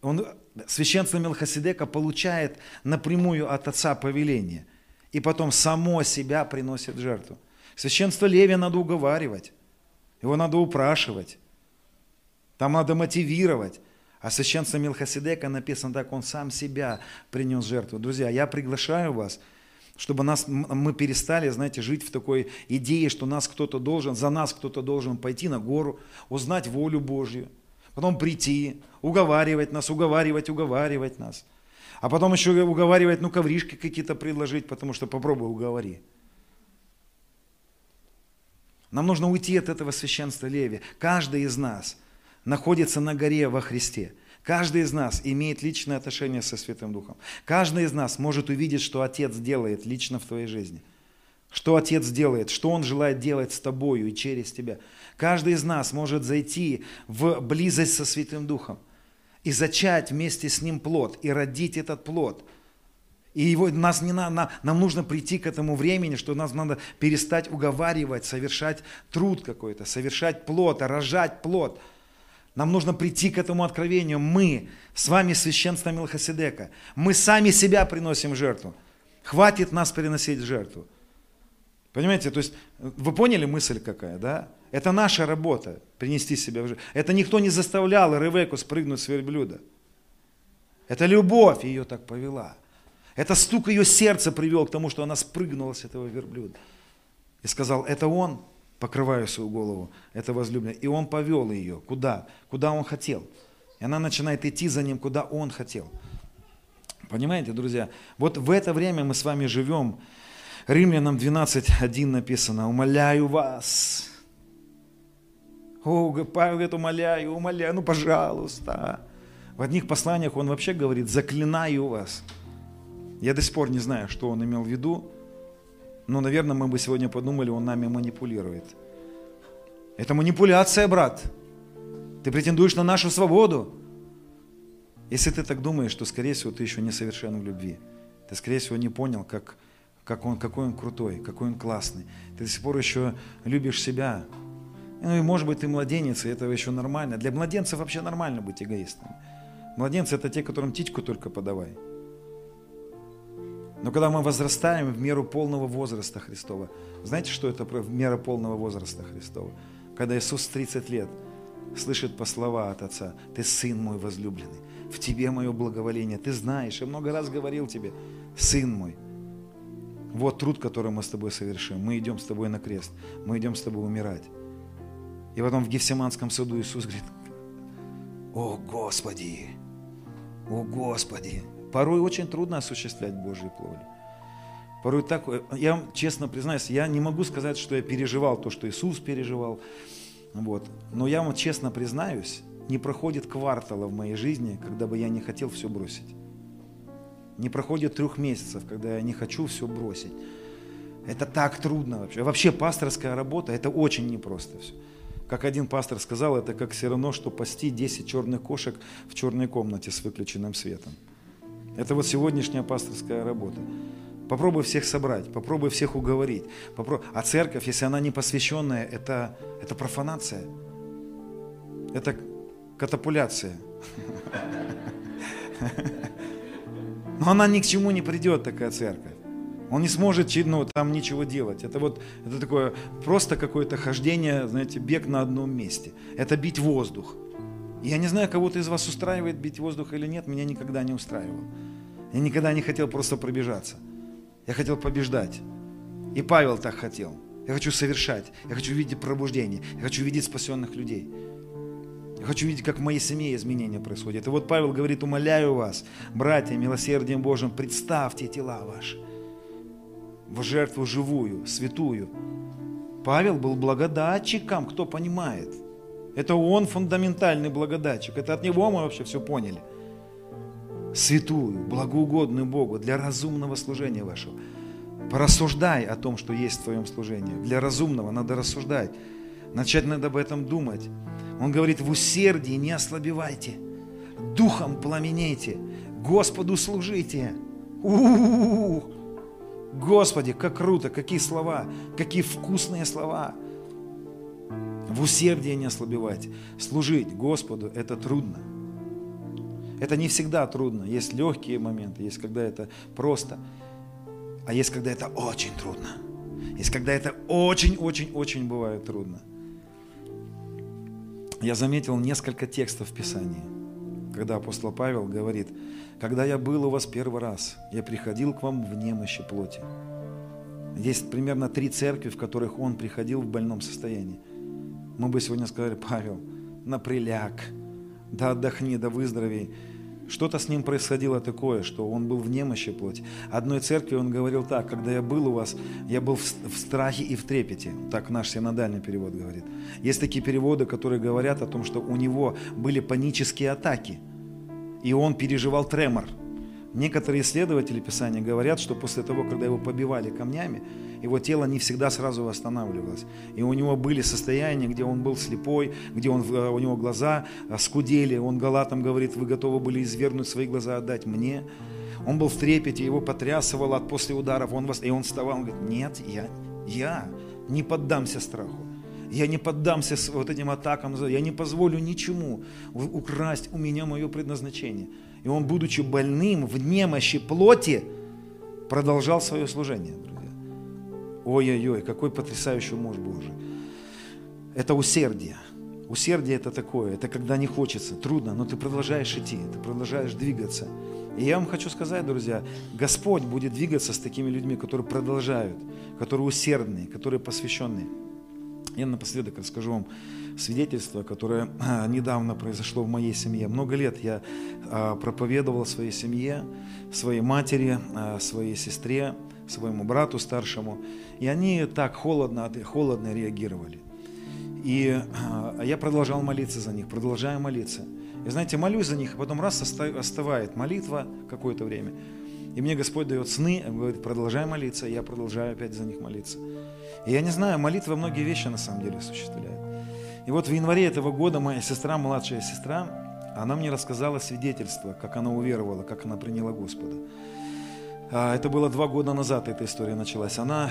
S1: Он, священство Мелхиседека получает напрямую от Отца повеление. И потом само себя приносит жертву. Священство Левия надо уговаривать. Его надо упрашивать. Там надо мотивировать. А священство Милхасидека написано так, он сам себя принес жертву. Друзья, я приглашаю вас, чтобы нас, мы перестали, знаете, жить в такой идее, что нас кто-то должен, за нас кто-то должен пойти на гору, узнать волю Божью, потом прийти, уговаривать нас, уговаривать, уговаривать нас. А потом еще уговаривать, ну, ковришки какие-то предложить, потому что попробуй уговори. Нам нужно уйти от этого священства Леви. Каждый из нас – находится на горе во Христе. Каждый из нас имеет личное отношение со Святым Духом. Каждый из нас может увидеть, что Отец делает лично в твоей жизни. Что Отец делает, что Он желает делать с тобою и через тебя. Каждый из нас может зайти в близость со Святым Духом и зачать вместе с Ним плод, и родить этот плод. И его, нас не на, на, нам нужно прийти к этому времени, что нас надо перестать уговаривать, совершать труд какой-то, совершать плод, рожать плод – нам нужно прийти к этому откровению. Мы с вами священство Милхасидека. Мы сами себя приносим жертву. Хватит нас переносить в жертву. Понимаете, то есть вы поняли мысль какая, да? Это наша работа, принести себя в жертву. Это никто не заставлял Ревеку спрыгнуть с верблюда. Это любовь ее так повела. Это стук ее сердца привел к тому, что она спрыгнула с этого верблюда. И сказал, это он, покрываю свою голову, это возлюбленная. И он повел ее. Куда? Куда он хотел. И она начинает идти за ним, куда он хотел. Понимаете, друзья? Вот в это время мы с вами живем. Римлянам 12.1 написано, умоляю вас. О, Павел говорит, умоляю, умоляю, ну пожалуйста. В одних посланиях он вообще говорит, заклинаю вас. Я до сих пор не знаю, что он имел в виду, но, наверное, мы бы сегодня подумали, он нами манипулирует. Это манипуляция, брат. Ты претендуешь на нашу свободу. Если ты так думаешь, то, скорее всего, ты еще не совершен в любви. Ты, скорее всего, не понял, как, как он, какой он крутой, какой он классный. Ты до сих пор еще любишь себя. Ну и, может быть, ты младенец, и этого еще нормально. Для младенцев вообще нормально быть эгоистами. Младенцы – это те, которым титьку только подавай. Но когда мы возрастаем в меру полного возраста Христова, знаете, что это мера полного возраста Христова? Когда Иисус 30 лет слышит по слова от Отца, «Ты Сын мой возлюбленный, в Тебе мое благоволение, Ты знаешь, я много раз говорил Тебе, Сын мой, вот труд, который мы с Тобой совершим, мы идем с Тобой на крест, мы идем с Тобой умирать». И потом в Гефсиманском саду Иисус говорит, «О Господи, о Господи, Порой очень трудно осуществлять Божью волю. Порой так, я честно признаюсь, я не могу сказать, что я переживал то, что Иисус переживал. Вот. Но я вам честно признаюсь, не проходит квартала в моей жизни, когда бы я не хотел все бросить. Не проходит трех месяцев, когда я не хочу все бросить. Это так трудно вообще. Вообще пасторская работа, это очень непросто все. Как один пастор сказал, это как все равно, что пасти 10 черных кошек в черной комнате с выключенным светом. Это вот сегодняшняя пасторская работа. Попробуй всех собрать, попробуй всех уговорить. Попробуй. А церковь, если она не посвященная, это, это профанация. Это катапуляция. Но она ни к чему не придет, такая церковь. Он не сможет ну, там ничего делать. Это вот это такое просто какое-то хождение, знаете, бег на одном месте. Это бить воздух. Я не знаю, кого-то из вас устраивает бить воздух или нет, меня никогда не устраивало. Я никогда не хотел просто пробежаться. Я хотел побеждать. И Павел так хотел. Я хочу совершать. Я хочу видеть пробуждение. Я хочу видеть спасенных людей. Я хочу видеть, как в моей семье изменения происходят. И вот Павел говорит, умоляю вас, братья, милосердием Божьим, представьте тела ваши в жертву живую, святую. Павел был благодатчиком, кто понимает. Это он фундаментальный благодатчик. Это от него мы вообще все поняли святую, благоугодную Богу для разумного служения вашего. Порассуждай о том, что есть в твоем служении. Для разумного надо рассуждать. Начать надо об этом думать. Он говорит, в усердии не ослабевайте, духом пламенейте, Господу служите. У-у-у! Господи, как круто, какие слова, какие вкусные слова. В усердии не ослабевайте. Служить Господу – это трудно. Это не всегда трудно. Есть легкие моменты, есть когда это просто, а есть когда это очень трудно. Есть когда это очень-очень-очень бывает трудно. Я заметил несколько текстов в Писании, когда апостол Павел говорит, когда я был у вас первый раз, я приходил к вам в немощи плоти. Есть примерно три церкви, в которых он приходил в больном состоянии. Мы бы сегодня сказали, Павел, наприляг, да отдохни, да выздоровей. Что-то с ним происходило такое, что он был в немощи плоти. Одной церкви он говорил так, когда я был у вас, я был в, страхе и в трепете. Так наш синодальный перевод говорит. Есть такие переводы, которые говорят о том, что у него были панические атаки. И он переживал тремор. Некоторые исследователи Писания говорят, что после того, когда его побивали камнями, его тело не всегда сразу восстанавливалось. И у него были состояния, где он был слепой, где он, э, у него глаза э, скудели. Он галатам говорит, вы готовы были извергнуть свои глаза, отдать мне. Он был в трепете, его потрясывало от после ударов. Он, и он вставал, он говорит, нет, я, я не поддамся страху. Я не поддамся вот этим атакам, я не позволю ничему украсть у меня мое предназначение. И он, будучи больным в немощи плоти, продолжал свое служение. Ой-ой-ой, какой потрясающий муж Божий. Это усердие. Усердие это такое, это когда не хочется, трудно, но ты продолжаешь идти, ты продолжаешь двигаться. И я вам хочу сказать, друзья, Господь будет двигаться с такими людьми, которые продолжают, которые усердные, которые посвященные. Я напоследок расскажу вам свидетельство, которое а, недавно произошло в моей семье. Много лет я а, проповедовал своей семье, своей матери, а, своей сестре, своему брату старшему, и они так холодно, холодно реагировали. И я продолжал молиться за них, продолжаю молиться. И знаете, молюсь за них, а потом раз оставает молитва какое-то время, и мне Господь дает сны, Он говорит, продолжай молиться, и я продолжаю опять за них молиться. И я не знаю, молитва многие вещи на самом деле осуществляет. И вот в январе этого года моя сестра, младшая сестра, она мне рассказала свидетельство, как она уверовала, как она приняла Господа. А, это было два года назад эта история началась. Она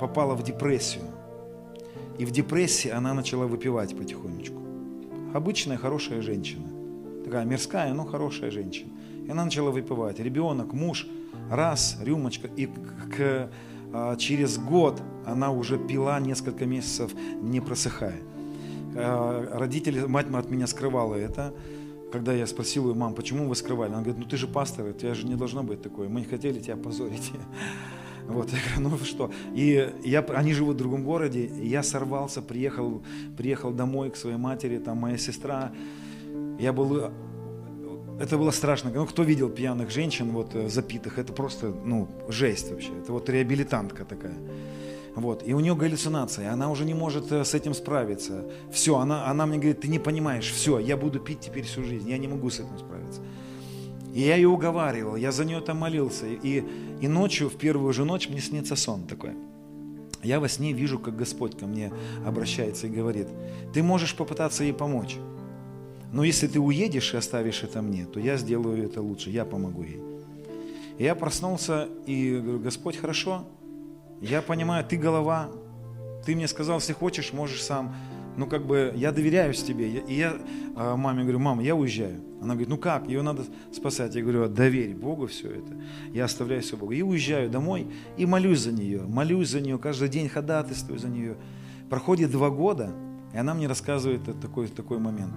S1: попала в депрессию. И в депрессии она начала выпивать потихонечку. Обычная хорошая женщина. Такая мирская, но хорошая женщина. И она начала выпивать. Ребенок, муж, раз, рюмочка. И к, а, через год она уже пила несколько месяцев, не просыхая. А, родители, мать от меня скрывала это. Когда я спросил ее, мам, почему вы скрывали? Она говорит, ну ты же пастор, у тебя же не должно быть такое. Мы не хотели тебя позорить. Вот, я говорю, ну что? И я, они живут в другом городе, и я сорвался, приехал, приехал домой к своей матери, там моя сестра. Я был, это было страшно. Ну, кто видел пьяных женщин, вот, э, запитых, это просто, ну, жесть вообще. Это вот реабилитантка такая. Вот. И у нее галлюцинации, она уже не может э, с этим справиться. Все, она, она мне говорит, ты не понимаешь, все, я буду пить теперь всю жизнь, я не могу с этим справиться. И я ее уговаривал, я за нее там молился. И, и ночью, в первую же ночь, мне снится сон такой. Я во сне вижу, как Господь ко мне обращается и говорит, ты можешь попытаться ей помочь. Но если ты уедешь и оставишь это мне, то я сделаю это лучше, я помогу ей. И я проснулся и говорю, Господь, хорошо, я понимаю, ты голова, ты мне сказал, если хочешь, можешь сам. Ну, как бы, я доверяюсь тебе. И я а, маме говорю, мама, я уезжаю. Она говорит, ну как, ее надо спасать. Я говорю, доверь Богу все это. Я оставляю все Богу. И уезжаю домой и молюсь за нее. Молюсь за нее, каждый день ходатайствую за нее. Проходит два года, и она мне рассказывает такой, такой момент.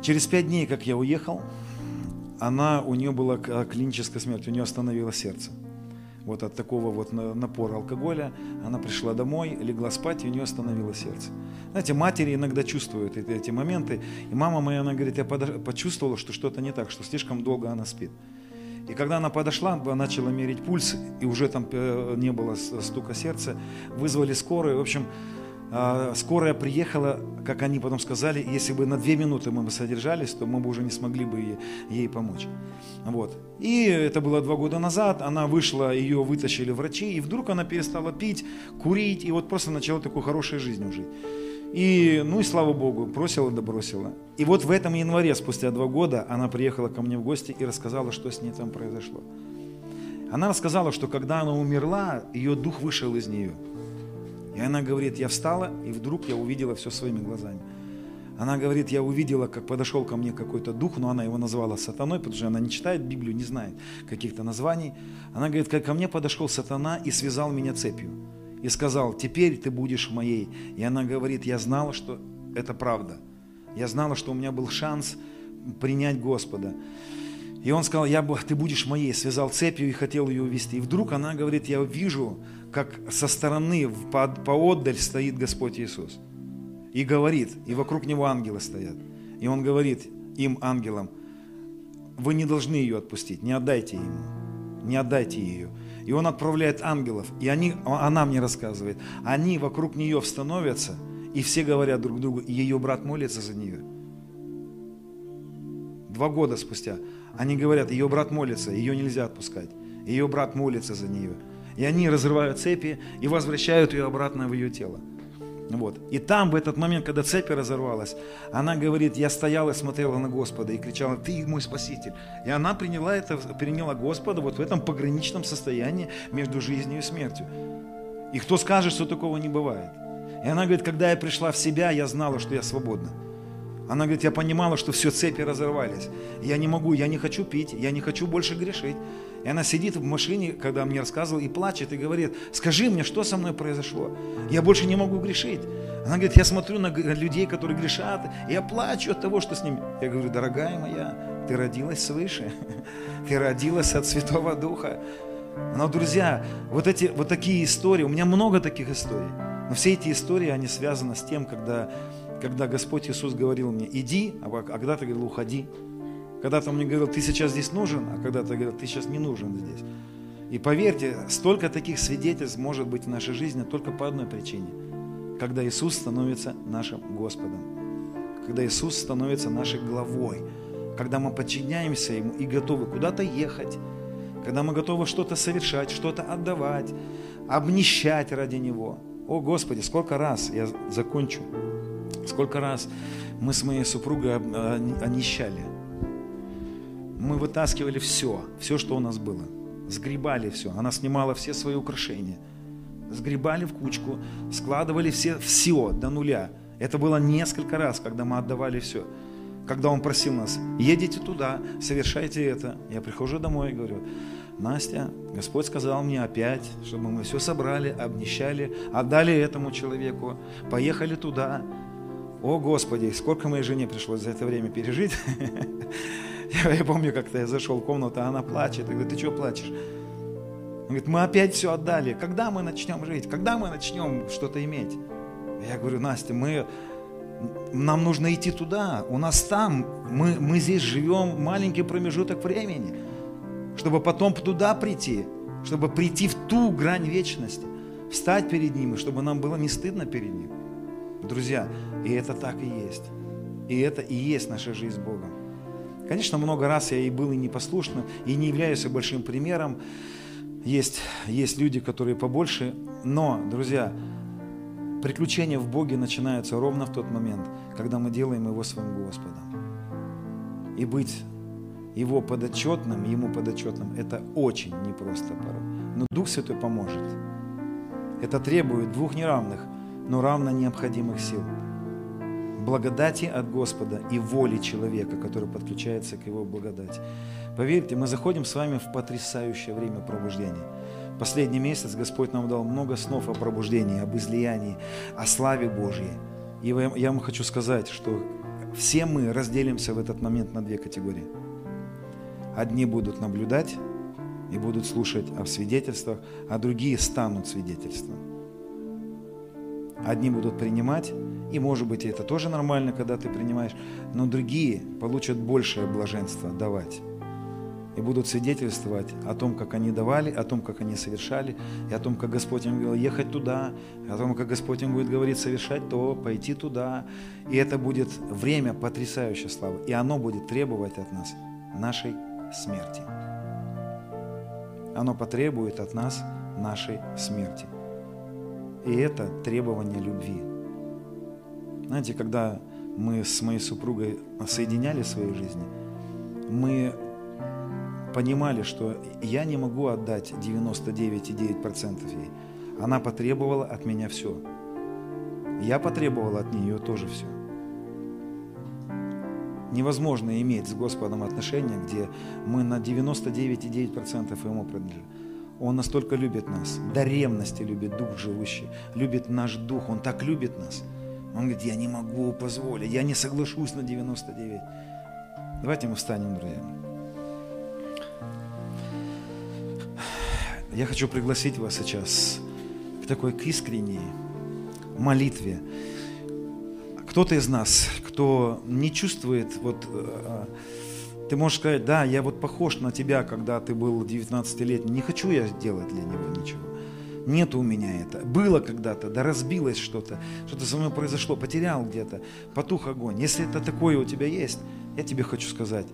S1: Через пять дней, как я уехал, она, у нее была клиническая смерть, у нее остановилось сердце вот от такого вот напора алкоголя. Она пришла домой, легла спать, и у нее остановилось сердце. Знаете, матери иногда чувствуют эти, эти моменты. И мама моя, она говорит, я почувствовала, что что-то не так, что слишком долго она спит. И когда она подошла, начала мерить пульс, и уже там э, не было стука сердца, вызвали скорую. В общем, скорая приехала, как они потом сказали, если бы на две минуты мы бы содержались, то мы бы уже не смогли бы ей, помочь. Вот. И это было два года назад, она вышла, ее вытащили врачи, и вдруг она перестала пить, курить, и вот просто начала такую хорошую жизнь жить. И, ну и слава Богу, бросила да бросила. И вот в этом январе, спустя два года, она приехала ко мне в гости и рассказала, что с ней там произошло. Она рассказала, что когда она умерла, ее дух вышел из нее – и она говорит, я встала, и вдруг я увидела все своими глазами. Она говорит, я увидела, как подошел ко мне какой-то дух, но она его назвала сатаной, потому что она не читает Библию, не знает каких-то названий. Она говорит, как ко мне подошел сатана и связал меня цепью. И сказал, теперь ты будешь моей. И она говорит, я знала, что это правда. Я знала, что у меня был шанс принять Господа. И он сказал, я, ты будешь моей, связал цепью и хотел ее увести. И вдруг она говорит, я вижу, как со стороны, по, поотдаль стоит Господь Иисус и говорит, и вокруг него ангелы стоят. И он говорит им, ангелам, вы не должны ее отпустить, не отдайте ему, не отдайте ее. И он отправляет ангелов, и они, она мне рассказывает, они вокруг нее становятся, и все говорят друг другу, и ее брат молится за нее. Два года спустя они говорят, ее брат молится, ее нельзя отпускать. Ее брат молится за нее. И они разрывают цепи и возвращают ее обратно в ее тело. Вот. И там, в этот момент, когда цепь разорвалась, она говорит, я стояла и смотрела на Господа и кричала, ты мой Спаситель. И она приняла это, приняла Господа вот в этом пограничном состоянии между жизнью и смертью. И кто скажет, что такого не бывает? И она говорит, когда я пришла в себя, я знала, что я свободна. Она говорит, я понимала, что все цепи разорвались. Я не могу, я не хочу пить, я не хочу больше грешить. И она сидит в машине, когда мне рассказывал, и плачет, и говорит, скажи мне, что со мной произошло? Я больше не могу грешить. Она говорит, я смотрю на людей, которые грешат, и я плачу от того, что с ними. Я говорю, дорогая моя, ты родилась свыше, ты родилась от Святого Духа. Но, друзья, вот, эти, вот такие истории, у меня много таких историй, но все эти истории, они связаны с тем, когда, когда Господь Иисус говорил мне, иди, а когда-то говорил, уходи. Когда-то мне говорил, ты сейчас здесь нужен, а когда-то говорил, ты сейчас не нужен здесь. И поверьте, столько таких свидетельств может быть в нашей жизни только по одной причине. Когда Иисус становится нашим Господом. Когда Иисус становится нашей главой. Когда мы подчиняемся Ему и готовы куда-то ехать. Когда мы готовы что-то совершать, что-то отдавать, обнищать ради Него. О, Господи, сколько раз, я закончу, сколько раз мы с моей супругой онищали мы вытаскивали все, все, что у нас было. Сгребали все. Она снимала все свои украшения. Сгребали в кучку, складывали все, все до нуля. Это было несколько раз, когда мы отдавали все. Когда он просил нас, едете туда, совершайте это. Я прихожу домой и говорю, Настя, Господь сказал мне опять, чтобы мы все собрали, обнищали, отдали этому человеку, поехали туда. О, Господи, сколько моей жене пришлось за это время пережить. Я, я помню, как-то я зашел в комнату, а она плачет. Я говорю, ты что плачешь? Он говорит, мы опять все отдали. Когда мы начнем жить? Когда мы начнем что-то иметь? Я говорю, Настя, мы, нам нужно идти туда. У нас там, мы, мы здесь живем маленький промежуток времени, чтобы потом туда прийти, чтобы прийти в ту грань вечности, встать перед Ним, и чтобы нам было не стыдно перед Ним. Друзья, и это так и есть. И это и есть наша жизнь с Богом. Конечно, много раз я и был и непослушным, и не являюсь большим примером. Есть, есть люди, которые побольше. Но, друзья, приключения в Боге начинаются ровно в тот момент, когда мы делаем Его своим Господом. И быть Его подотчетным, Ему подотчетным, это очень непросто порой. Но Дух Святой поможет. Это требует двух неравных, но равно необходимых сил – благодати от Господа и воли человека, который подключается к Его благодати. Поверьте, мы заходим с вами в потрясающее время пробуждения. Последний месяц Господь нам дал много снов о пробуждении, об излиянии, о славе Божьей. И я вам хочу сказать, что все мы разделимся в этот момент на две категории. Одни будут наблюдать и будут слушать о свидетельствах, а другие станут свидетельством. Одни будут принимать, и может быть это тоже нормально, когда ты принимаешь, но другие получат большее блаженство давать. И будут свидетельствовать о том, как они давали, о том, как они совершали, и о том, как Господь им говорил ехать туда, о том, как Господь им будет говорить совершать то, пойти туда. И это будет время потрясающей славы. И оно будет требовать от нас нашей смерти. Оно потребует от нас нашей смерти. И это требование любви. Знаете, когда мы с моей супругой соединяли свои жизни, мы понимали, что я не могу отдать 99,9% ей. Она потребовала от меня все. Я потребовал от нее тоже все. Невозможно иметь с Господом отношения, где мы на 99,9% Ему принадлежим. Он настолько любит нас, до ревности любит Дух живущий, любит наш Дух, Он так любит нас. Он говорит, я не могу позволить, я не соглашусь на 99. Давайте мы встанем, друзья. Я хочу пригласить вас сейчас к такой к искренней молитве. Кто-то из нас, кто не чувствует, вот э, ты можешь сказать, да, я вот похож на тебя, когда ты был 19-летний, не хочу я делать для него ничего. Нет у меня это. Было когда-то, да разбилось что-то, что-то со мной произошло, потерял где-то, потух огонь. Если это такое у тебя есть, я тебе хочу сказать,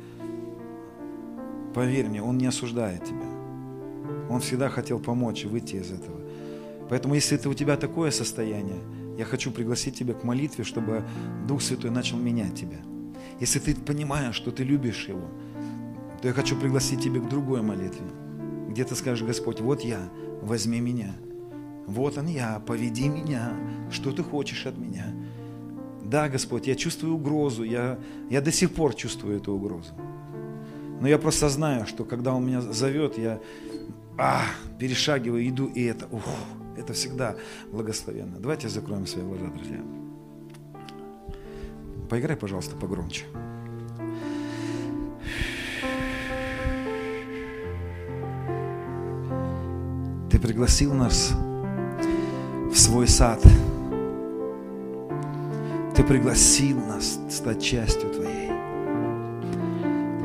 S1: поверь мне, он не осуждает тебя. Он всегда хотел помочь выйти из этого. Поэтому если это у тебя такое состояние, я хочу пригласить тебя к молитве, чтобы Дух Святой начал менять тебя. Если ты понимаешь, что ты любишь Его, то я хочу пригласить тебя к другой молитве, где ты скажешь, Господь, вот я, возьми меня. Вот он я, поведи меня, что ты хочешь от меня. Да, Господь, я чувствую угрозу, я, я до сих пор чувствую эту угрозу. Но я просто знаю, что когда Он меня зовет, я а, перешагиваю, иду, и это, ух, это всегда благословенно. Давайте закроем свои глаза, друзья. Поиграй, пожалуйста, погромче. Ты пригласил нас в свой сад. Ты пригласил нас стать частью Твоей.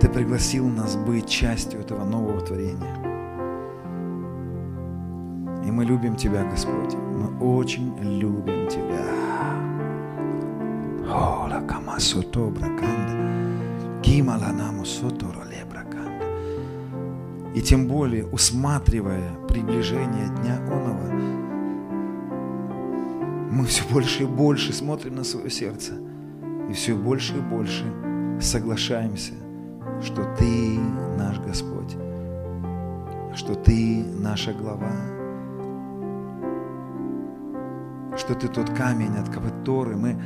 S1: Ты пригласил нас быть частью этого нового творения. И мы любим Тебя, Господь. Мы очень любим Тебя. Ола камасото браканда. Кималанамо соторо браканда. И тем более, усматривая приближение Дня Онова, мы все больше и больше смотрим на свое сердце и все больше и больше соглашаемся, что Ты наш Господь, что Ты наша глава, что Ты тот камень, от которого мы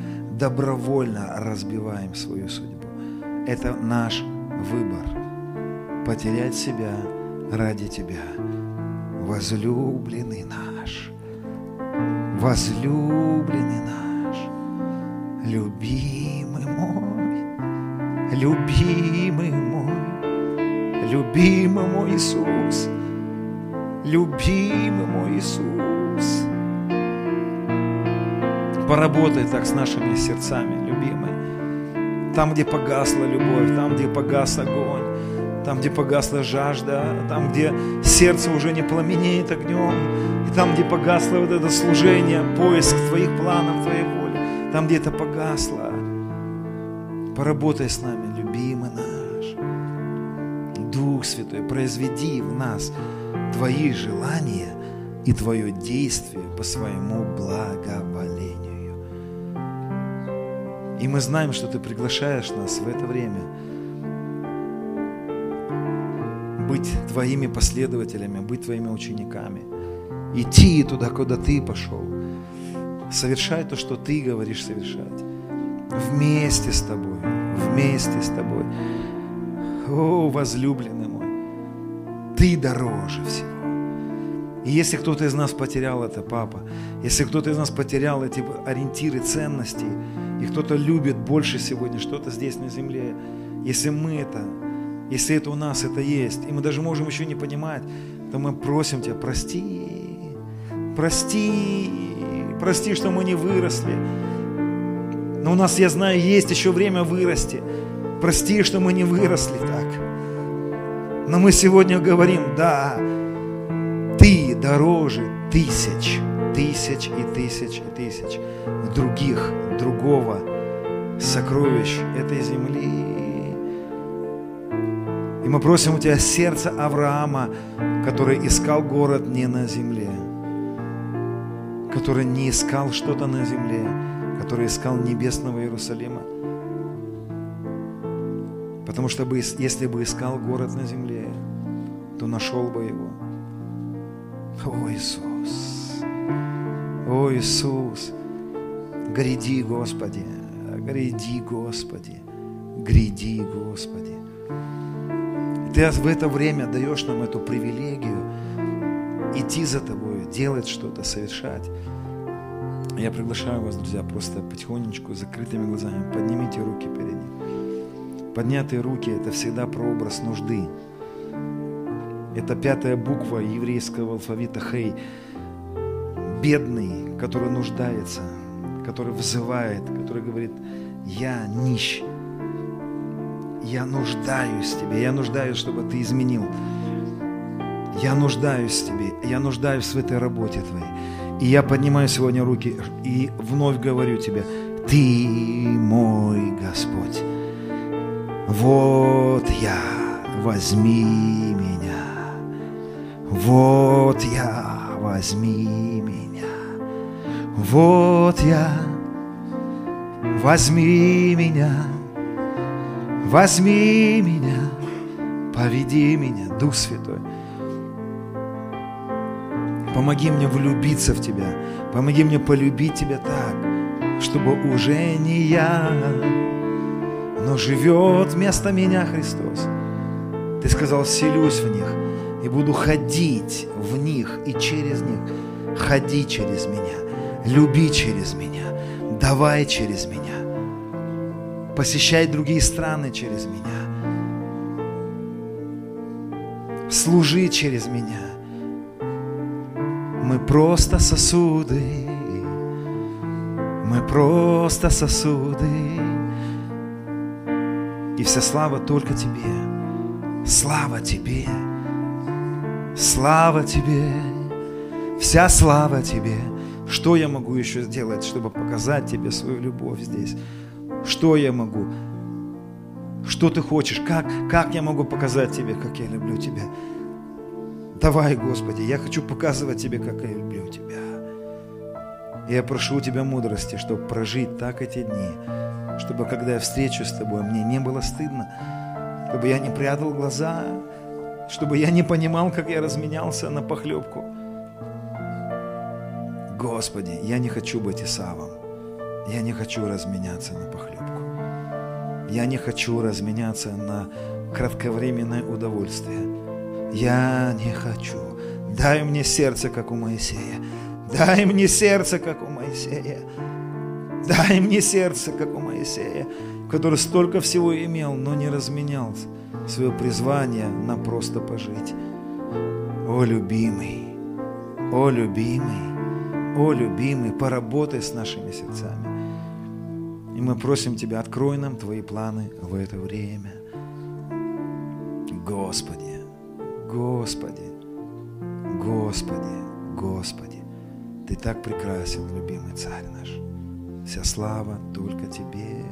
S1: добровольно разбиваем свою судьбу. Это наш выбор. Потерять себя ради Тебя. Возлюбленный наш. Возлюбленный наш. Любимый мой. Любимый мой. Любимый мой Иисус. Любимый мой Иисус. Поработай так с нашими сердцами, любимый. Там, где погасла любовь, там, где погас огонь, там, где погасла жажда, там, где сердце уже не пламенеет огнем, и там, где погасло вот это служение, поиск Твоих планов, Твоей воли, там, где это погасло. Поработай с нами, любимый наш. Дух Святой, произведи в нас Твои желания и Твое действие по своему благоволению. И мы знаем, что Ты приглашаешь нас в это время быть Твоими последователями, быть Твоими учениками, идти туда, куда Ты пошел, совершать то, что Ты говоришь совершать, вместе с Тобой, вместе с Тобой. О, возлюбленный мой, Ты дороже всего. И если кто-то из нас потерял это, папа, если кто-то из нас потерял эти ориентиры ценностей, и кто-то любит больше сегодня что-то здесь на земле. Если мы это, если это у нас это есть, и мы даже можем еще не понимать, то мы просим Тебя, прости, прости, прости, что мы не выросли. Но у нас, я знаю, есть еще время вырасти. Прости, что мы не выросли так. Но мы сегодня говорим, да, ты дороже тысяч, тысяч и тысяч и тысяч других другого сокровищ этой земли. И мы просим у Тебя сердце Авраама, который искал город не на земле, который не искал что-то на земле, который искал небесного Иерусалима. Потому что бы, если бы искал город на земле, то нашел бы его. О Иисус! О Иисус! Гряди, Господи, гряди, Господи, Гряди, Господи. Ты в это время даешь нам эту привилегию идти за Тобой, делать что-то, совершать. Я приглашаю вас, друзья, просто потихонечку, закрытыми глазами, поднимите руки перед Ним. Поднятые руки – это всегда прообраз нужды. Это пятая буква еврейского алфавита Хей. Бедный, который нуждается, который вызывает, который говорит, я нищ, я нуждаюсь в тебе, я нуждаюсь, чтобы ты изменил. Я нуждаюсь в тебе, я нуждаюсь в этой работе твоей. И я поднимаю сегодня руки и вновь говорю тебе, ты мой Господь. Вот я, возьми меня. Вот я, возьми. Вот я, возьми меня. Возьми меня, поведи меня, Дух Святой. Помоги мне влюбиться в Тебя. Помоги мне полюбить Тебя так, чтобы уже не я, но живет вместо меня Христос. Ты сказал, селюсь в них и буду ходить в них и через них. Ходи через меня, люби через меня, давай через меня, посещай другие страны через меня, служи через меня – мы просто сосуды, мы просто сосуды. И вся слава только Тебе, слава Тебе, слава Тебе, вся слава Тебе. Что я могу еще сделать, чтобы показать Тебе свою любовь здесь? Что я могу? Что ты хочешь? Как, как я могу показать Тебе, как я люблю Тебя? Давай, Господи, я хочу показывать Тебе, как я люблю Тебя. Я прошу у Тебя мудрости, чтобы прожить так эти дни, чтобы когда я встречу с Тобой, мне не было стыдно, чтобы я не прятал глаза, чтобы я не понимал, как я разменялся на похлебку. Господи, я не хочу быть Исавом. Я не хочу разменяться на похлебку. Я не хочу разменяться на кратковременное удовольствие. Я не хочу. Дай мне сердце, как у Моисея. Дай мне сердце, как у Моисея. Дай мне сердце, как у Моисея, который столько всего имел, но не разменял свое призвание на просто пожить. О, любимый, о, любимый, о, любимый, поработай с нашими сердцами. И мы просим Тебя, открой нам Твои планы в это время. Господи, Господи, Господи, Господи, Ты так прекрасен, любимый Царь наш. Вся слава только Тебе.